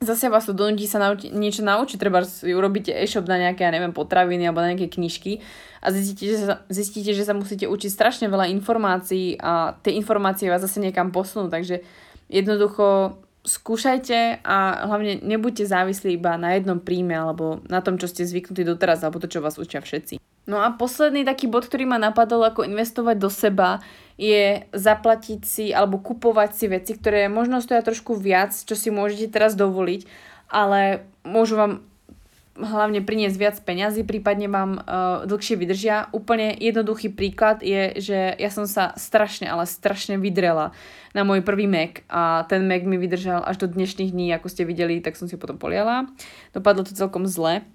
zase vás to donúti sa nauči, niečo naučiť, treba urobíte e-shop na nejaké, ja neviem, potraviny alebo na nejaké knižky a zistíte že, sa, zistíte, že sa musíte učiť strašne veľa informácií a tie informácie vás zase niekam posunú, takže jednoducho skúšajte a hlavne nebuďte závislí iba na jednom príjme alebo na tom, čo ste zvyknutí doteraz alebo to, čo vás učia všetci. No a posledný taký bod, ktorý ma napadol, ako investovať do seba, je zaplatiť si alebo kupovať si veci, ktoré možno stoja trošku viac, čo si môžete teraz dovoliť, ale môžu vám hlavne priniesť viac peňazí, prípadne vám uh, dlhšie vydržia. Úplne jednoduchý príklad je, že ja som sa strašne, ale strašne vydrela na môj prvý Mac a ten Mac mi vydržal až do dnešných dní, ako ste videli, tak som si potom poliala. Dopadlo to celkom zle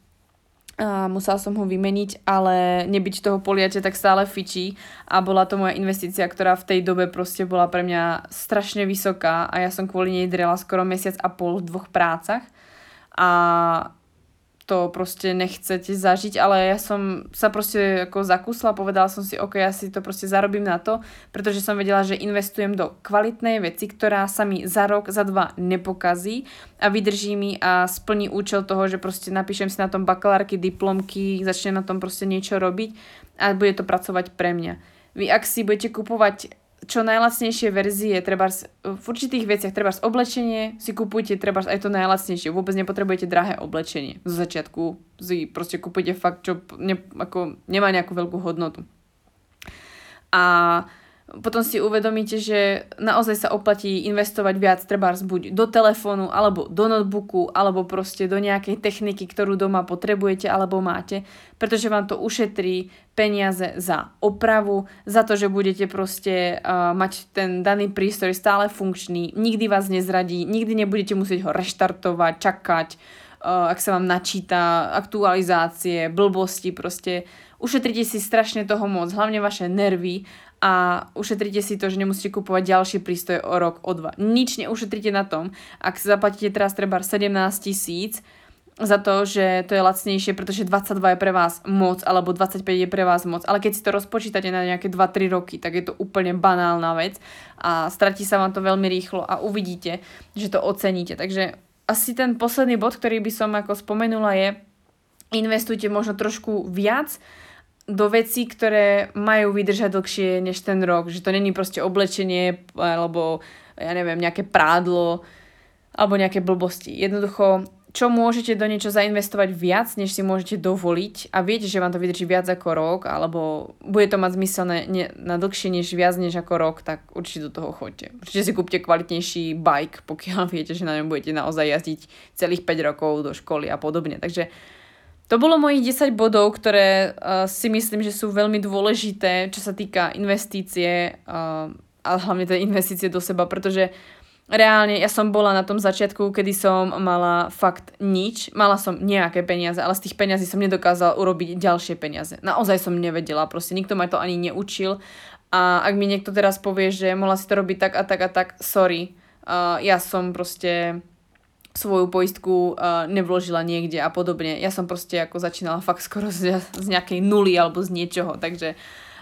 a musela som ho vymeniť, ale nebyť toho poliače tak stále fičí a bola to moja investícia, ktorá v tej dobe proste bola pre mňa strašne vysoká a ja som kvôli nej drela skoro mesiac a pol v dvoch prácach a to proste nechcete zažiť, ale ja som sa proste ako zakusla, povedala som si, ok, ja si to proste zarobím na to, pretože som vedela, že investujem do kvalitnej veci, ktorá sa mi za rok, za dva nepokazí a vydrží mi a splní účel toho, že proste napíšem si na tom bakalárky, diplomky, začnem na tom proste niečo robiť a bude to pracovať pre mňa. Vy ak si budete kupovať čo najlacnejšie verzie, treba v určitých veciach, treba oblečenie, si kupujte treba aj to najlacnejšie. Vôbec nepotrebujete drahé oblečenie. Zo začiatku si proste kupujte fakt, čo ne, ako, nemá nejakú veľkú hodnotu. A potom si uvedomíte, že naozaj sa oplatí investovať viac treba buď do telefónu, alebo do notebooku, alebo proste do nejakej techniky, ktorú doma potrebujete alebo máte, pretože vám to ušetrí peniaze za opravu, za to, že budete proste uh, mať ten daný prístroj stále funkčný, nikdy vás nezradí, nikdy nebudete musieť ho reštartovať, čakať, uh, ak sa vám načíta aktualizácie, blbosti, proste ušetríte si strašne toho moc, hlavne vaše nervy a ušetríte si to, že nemusíte kupovať ďalšie prístroje o rok, o dva. Nič neušetríte na tom, ak zaplatíte teraz treba 17 tisíc za to, že to je lacnejšie, pretože 22 je pre vás moc, alebo 25 je pre vás moc. Ale keď si to rozpočítate na nejaké 2-3 roky, tak je to úplne banálna vec a stratí sa vám to veľmi rýchlo a uvidíte, že to oceníte. Takže asi ten posledný bod, ktorý by som ako spomenula je, investujte možno trošku viac, do vecí, ktoré majú vydržať dlhšie než ten rok. Že to není proste oblečenie alebo ja neviem, nejaké prádlo alebo nejaké blbosti. Jednoducho, čo môžete do niečo zainvestovať viac, než si môžete dovoliť a viete, že vám to vydrží viac ako rok alebo bude to mať zmysel na, ne, na dlhšie než viac než ako rok, tak určite do toho choďte. Určite si kúpte kvalitnejší bike, pokiaľ viete, že na ňom budete naozaj jazdiť celých 5 rokov do školy a podobne. Takže to bolo mojich 10 bodov, ktoré uh, si myslím, že sú veľmi dôležité, čo sa týka investície uh, a hlavne tej investície do seba, pretože reálne ja som bola na tom začiatku, kedy som mala fakt nič, mala som nejaké peniaze, ale z tých peniazí som nedokázala urobiť ďalšie peniaze. Naozaj som nevedela, proste nikto ma to ani neučil. A ak mi niekto teraz povie, že mohla si to robiť tak a tak a tak, sorry, uh, ja som proste svoju poistku uh, nevložila niekde a podobne. Ja som proste ako začínala fakt skoro z, z nejakej nuly alebo z niečoho, takže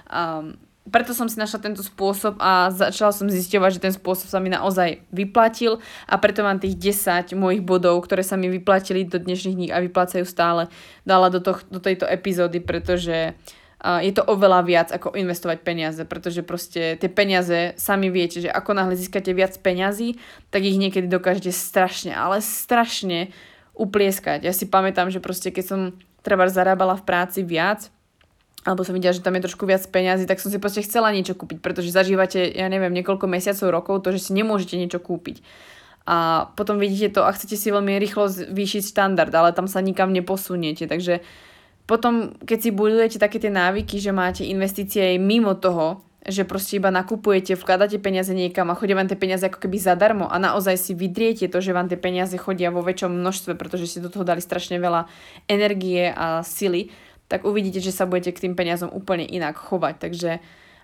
um, preto som si našla tento spôsob a začala som zisťovať, že ten spôsob sa mi naozaj vyplatil a preto mám tých 10 mojich bodov, ktoré sa mi vyplatili do dnešných dní a vyplácajú stále, dala do, to, do tejto epizódy, pretože uh, je to oveľa viac ako investovať peniaze, pretože proste tie peniaze, sami viete, že ako náhle získate viac peňazí, tak ich niekedy dokážete strašne, ale strašne uplieskať. Ja si pamätám, že proste keď som treba zarábala v práci viac, alebo som videla, že tam je trošku viac peňazí, tak som si proste chcela niečo kúpiť, pretože zažívate, ja neviem, niekoľko mesiacov, rokov to, že si nemôžete niečo kúpiť. A potom vidíte to a chcete si veľmi rýchlo zvýšiť štandard, ale tam sa nikam neposuniete. Takže potom, keď si budujete také tie návyky, že máte investície aj mimo toho, že proste iba nakupujete, vkladáte peniaze niekam a chodia vám tie peniaze ako keby zadarmo a naozaj si vydriete to, že vám tie peniaze chodia vo väčšom množstve, pretože ste do toho dali strašne veľa energie a sily, tak uvidíte, že sa budete k tým peniazom úplne inak chovať. Takže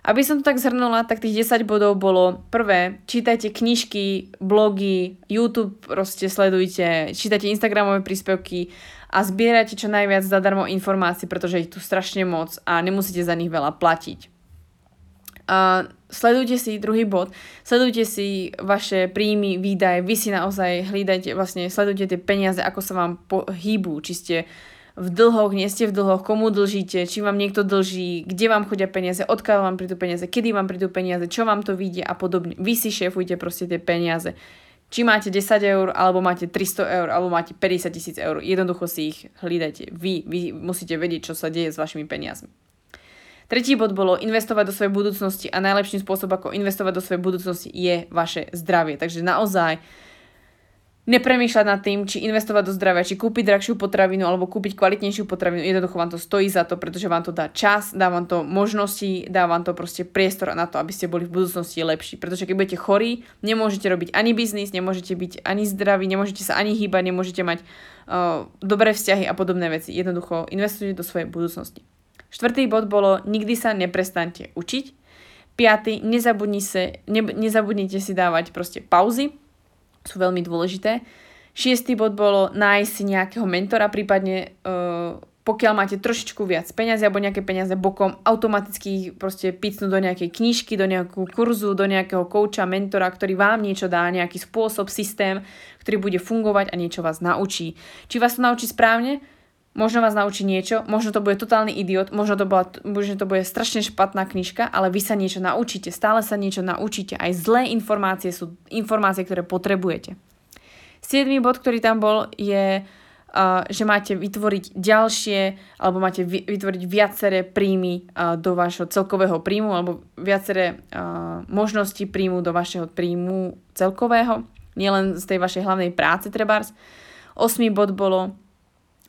aby som to tak zhrnula, tak tých 10 bodov bolo prvé, čítajte knižky, blogy, YouTube proste sledujte, čítajte Instagramové príspevky a zbierajte čo najviac zadarmo informácií, pretože ich tu strašne moc a nemusíte za nich veľa platiť. A sledujte si druhý bod, sledujte si vaše príjmy, výdaje, vy si naozaj hlídajte, vlastne sledujte tie peniaze, ako sa vám hýbu, či ste v dlhoch, nie ste v dlhoch, komu dlžíte, či vám niekto dlží, kde vám chodia peniaze, odkiaľ vám prídu peniaze, kedy vám prídu peniaze, čo vám to vyjde a podobne. Vy si šéfujte proste tie peniaze. Či máte 10 eur, alebo máte 300 eur, alebo máte 50 tisíc eur. Jednoducho si ich hlídajte. Vy, vy musíte vedieť, čo sa deje s vašimi peniazmi. Tretí bod bolo investovať do svojej budúcnosti a najlepším spôsobom, ako investovať do svojej budúcnosti je vaše zdravie. Takže naozaj nepremýšľať nad tým, či investovať do zdravia, či kúpiť drahšiu potravinu alebo kúpiť kvalitnejšiu potravinu. Jednoducho vám to stojí za to, pretože vám to dá čas, dá vám to možnosti, dá vám to proste priestor na to, aby ste boli v budúcnosti lepší. Pretože keď budete chorí, nemôžete robiť ani biznis, nemôžete byť ani zdraví, nemôžete sa ani hýbať, nemôžete mať uh, dobré vzťahy a podobné veci. Jednoducho investujte do svojej budúcnosti. Štvrtý bod bolo, nikdy sa neprestante učiť. Piatý, nezabudni sa, ne, nezabudnite si dávať proste pauzy, sú veľmi dôležité. Šiestý bod bolo nájsť si nejakého mentora, prípadne uh, pokiaľ máte trošičku viac peniazy alebo nejaké peniaze bokom, automaticky proste picnúť do nejakej knižky, do nejakú kurzu, do nejakého kouča, mentora, ktorý vám niečo dá, nejaký spôsob, systém, ktorý bude fungovať a niečo vás naučí. Či vás to naučí správne? Možno vás naučí niečo, možno to bude totálny idiot, možno to, bola, možno to bude strašne špatná knižka, ale vy sa niečo naučíte, stále sa niečo naučíte. Aj zlé informácie sú informácie, ktoré potrebujete. Siedmý bod, ktorý tam bol, je, že máte vytvoriť ďalšie, alebo máte vytvoriť viaceré príjmy do vašho celkového príjmu, alebo viaceré možnosti príjmu do vašeho príjmu celkového, nielen z tej vašej hlavnej práce trebárs. Osmý bod bolo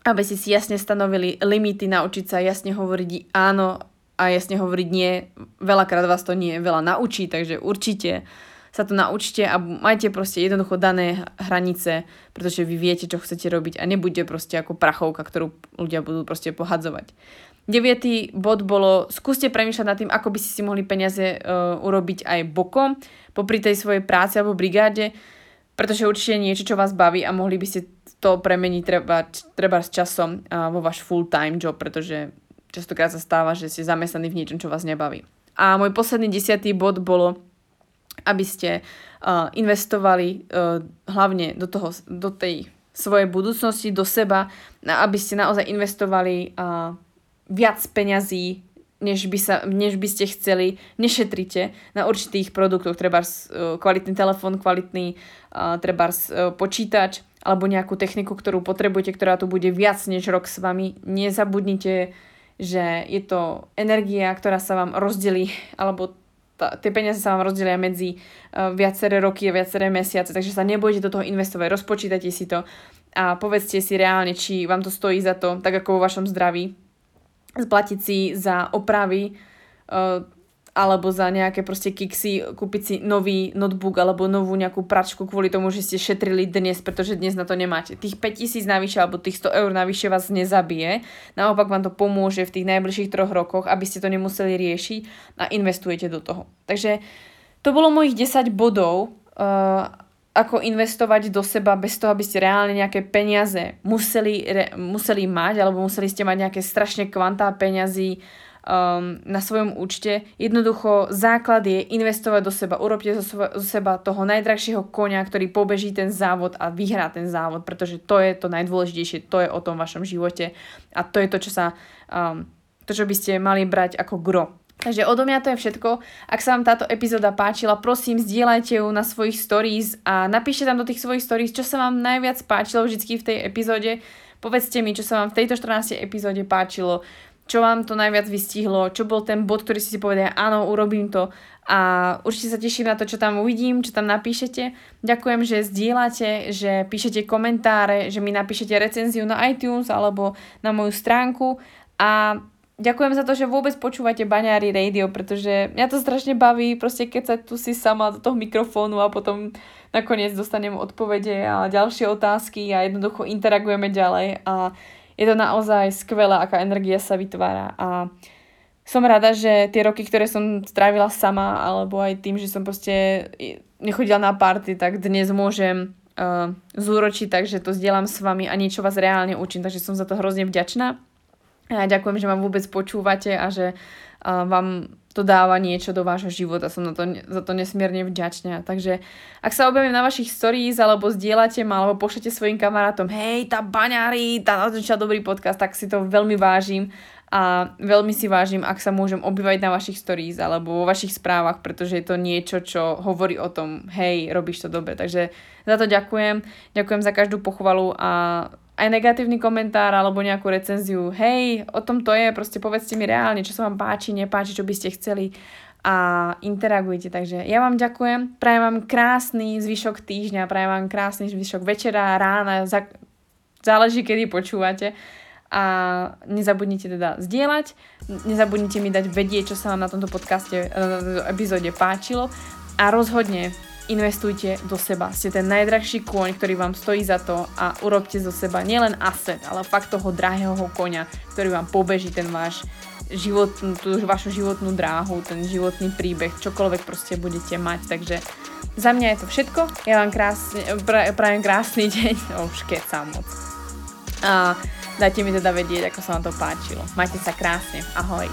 aby si si jasne stanovili limity, naučiť sa jasne hovoriť áno a jasne hovoriť nie. Veľakrát vás to nie veľa naučí, takže určite sa to naučte a majte proste jednoducho dané hranice, pretože vy viete, čo chcete robiť a nebuďte proste ako prachovka, ktorú ľudia budú proste pohadzovať. Deviatý bod bolo, skúste premýšľať nad tým, ako by ste si mohli peniaze uh, urobiť aj bokom, popri tej svojej práci alebo brigáde, pretože určite niečo, čo vás baví a mohli by ste to premení treba, treba s časom vo váš full-time job, pretože častokrát sa stáva, že ste zamestnaní v niečom, čo vás nebaví. A môj posledný desiatý bod bolo, aby ste investovali uh, hlavne do, toho, do tej svojej budúcnosti, do seba, aby ste naozaj investovali viac peňazí, než by, sa, než by ste chceli, nešetrite na určitých produktoch, treba uh, kvalitný telefón, kvalitný treba uh, počítač, alebo nejakú techniku, ktorú potrebujete, ktorá tu bude viac než rok s vami. Nezabudnite, že je to energia, ktorá sa vám rozdelí, alebo tá, tie peniaze sa vám rozdelia medzi uh, viaceré roky a viaceré mesiace, takže sa nebudete do toho investovať, rozpočítajte si to a povedzte si reálne, či vám to stojí za to, tak ako vo vašom zdraví, splatiť si za opravy uh, alebo za nejaké proste kiksy kúpiť si nový notebook alebo novú nejakú pračku kvôli tomu, že ste šetrili dnes, pretože dnes na to nemáte. Tých 5000 navyše alebo tých 100 eur navyše vás nezabije, naopak vám to pomôže v tých najbližších troch rokoch, aby ste to nemuseli riešiť a investujete do toho. Takže to bolo mojich 10 bodov, uh, ako investovať do seba bez toho, aby ste reálne nejaké peniaze museli, re, museli mať alebo museli ste mať nejaké strašne kvantá peňazí um, na svojom účte. Jednoducho základ je investovať do seba. Urobte zo, svo- zo seba toho najdrahšieho konia, ktorý pobeží ten závod a vyhrá ten závod, pretože to je to najdôležitejšie, to je o tom vašom živote a to je to, čo sa um, to, čo by ste mali brať ako gro. Takže odo mňa to je všetko. Ak sa vám táto epizóda páčila, prosím, zdieľajte ju na svojich stories a napíšte tam do tých svojich stories, čo sa vám najviac páčilo vždy v tej epizóde. Povedzte mi, čo sa vám v tejto 14. epizóde páčilo čo vám to najviac vystihlo, čo bol ten bod, ktorý si si povedali, áno, urobím to. A určite sa teším na to, čo tam uvidím, čo tam napíšete. Ďakujem, že zdieľate, že píšete komentáre, že mi napíšete recenziu na iTunes alebo na moju stránku. A ďakujem za to, že vôbec počúvate Baňári Radio, pretože mňa to strašne baví, proste keď sa tu si sama do toho mikrofónu a potom nakoniec dostanem odpovede a ďalšie otázky a jednoducho interagujeme ďalej. A je to naozaj skvelé, aká energia sa vytvára a som rada, že tie roky, ktoré som strávila sama, alebo aj tým, že som proste nechodila na party, tak dnes môžem uh, zúročiť, takže to zdieľam s vami a niečo vás reálne učím, takže som za to hrozne vďačná. A ďakujem, že ma vôbec počúvate a že vám to dáva niečo do vášho života. Som na to, za to nesmierne vďačná. Takže ak sa objavím na vašich stories, alebo zdieľate ma, alebo pošlete svojim kamarátom, hej, tá baňári, tá natočila dobrý podcast, tak si to veľmi vážim a veľmi si vážim, ak sa môžem obývať na vašich stories alebo vo vašich správach, pretože je to niečo, čo hovorí o tom, hej, robíš to dobre. Takže za to ďakujem. Ďakujem za každú pochvalu a aj negatívny komentár alebo nejakú recenziu. Hej, o tom to je, proste povedzte mi reálne, čo sa vám páči, nepáči, čo by ste chceli a interagujte. Takže ja vám ďakujem, prajem vám krásny zvyšok týždňa, prajem vám krásny zvyšok večera, rána, za... záleží, kedy počúvate a nezabudnite teda zdieľať, nezabudnite mi dať vedieť, čo sa vám na tomto podcaste, tomto epizóde páčilo a rozhodne investujte do seba. Ste ten najdrahší kôň, ktorý vám stojí za to a urobte zo seba nielen asset, ale fakt toho drahého koňa, ktorý vám pobeží ten váš život, tú vašu životnú dráhu, ten životný príbeh, čokoľvek proste budete mať. Takže za mňa je to všetko. Ja vám krásne, prajem krásny deň. Už keď moc. A Dajte mi teda vedieť, ako sa vám to páčilo. Majte sa krásne. Ahoj.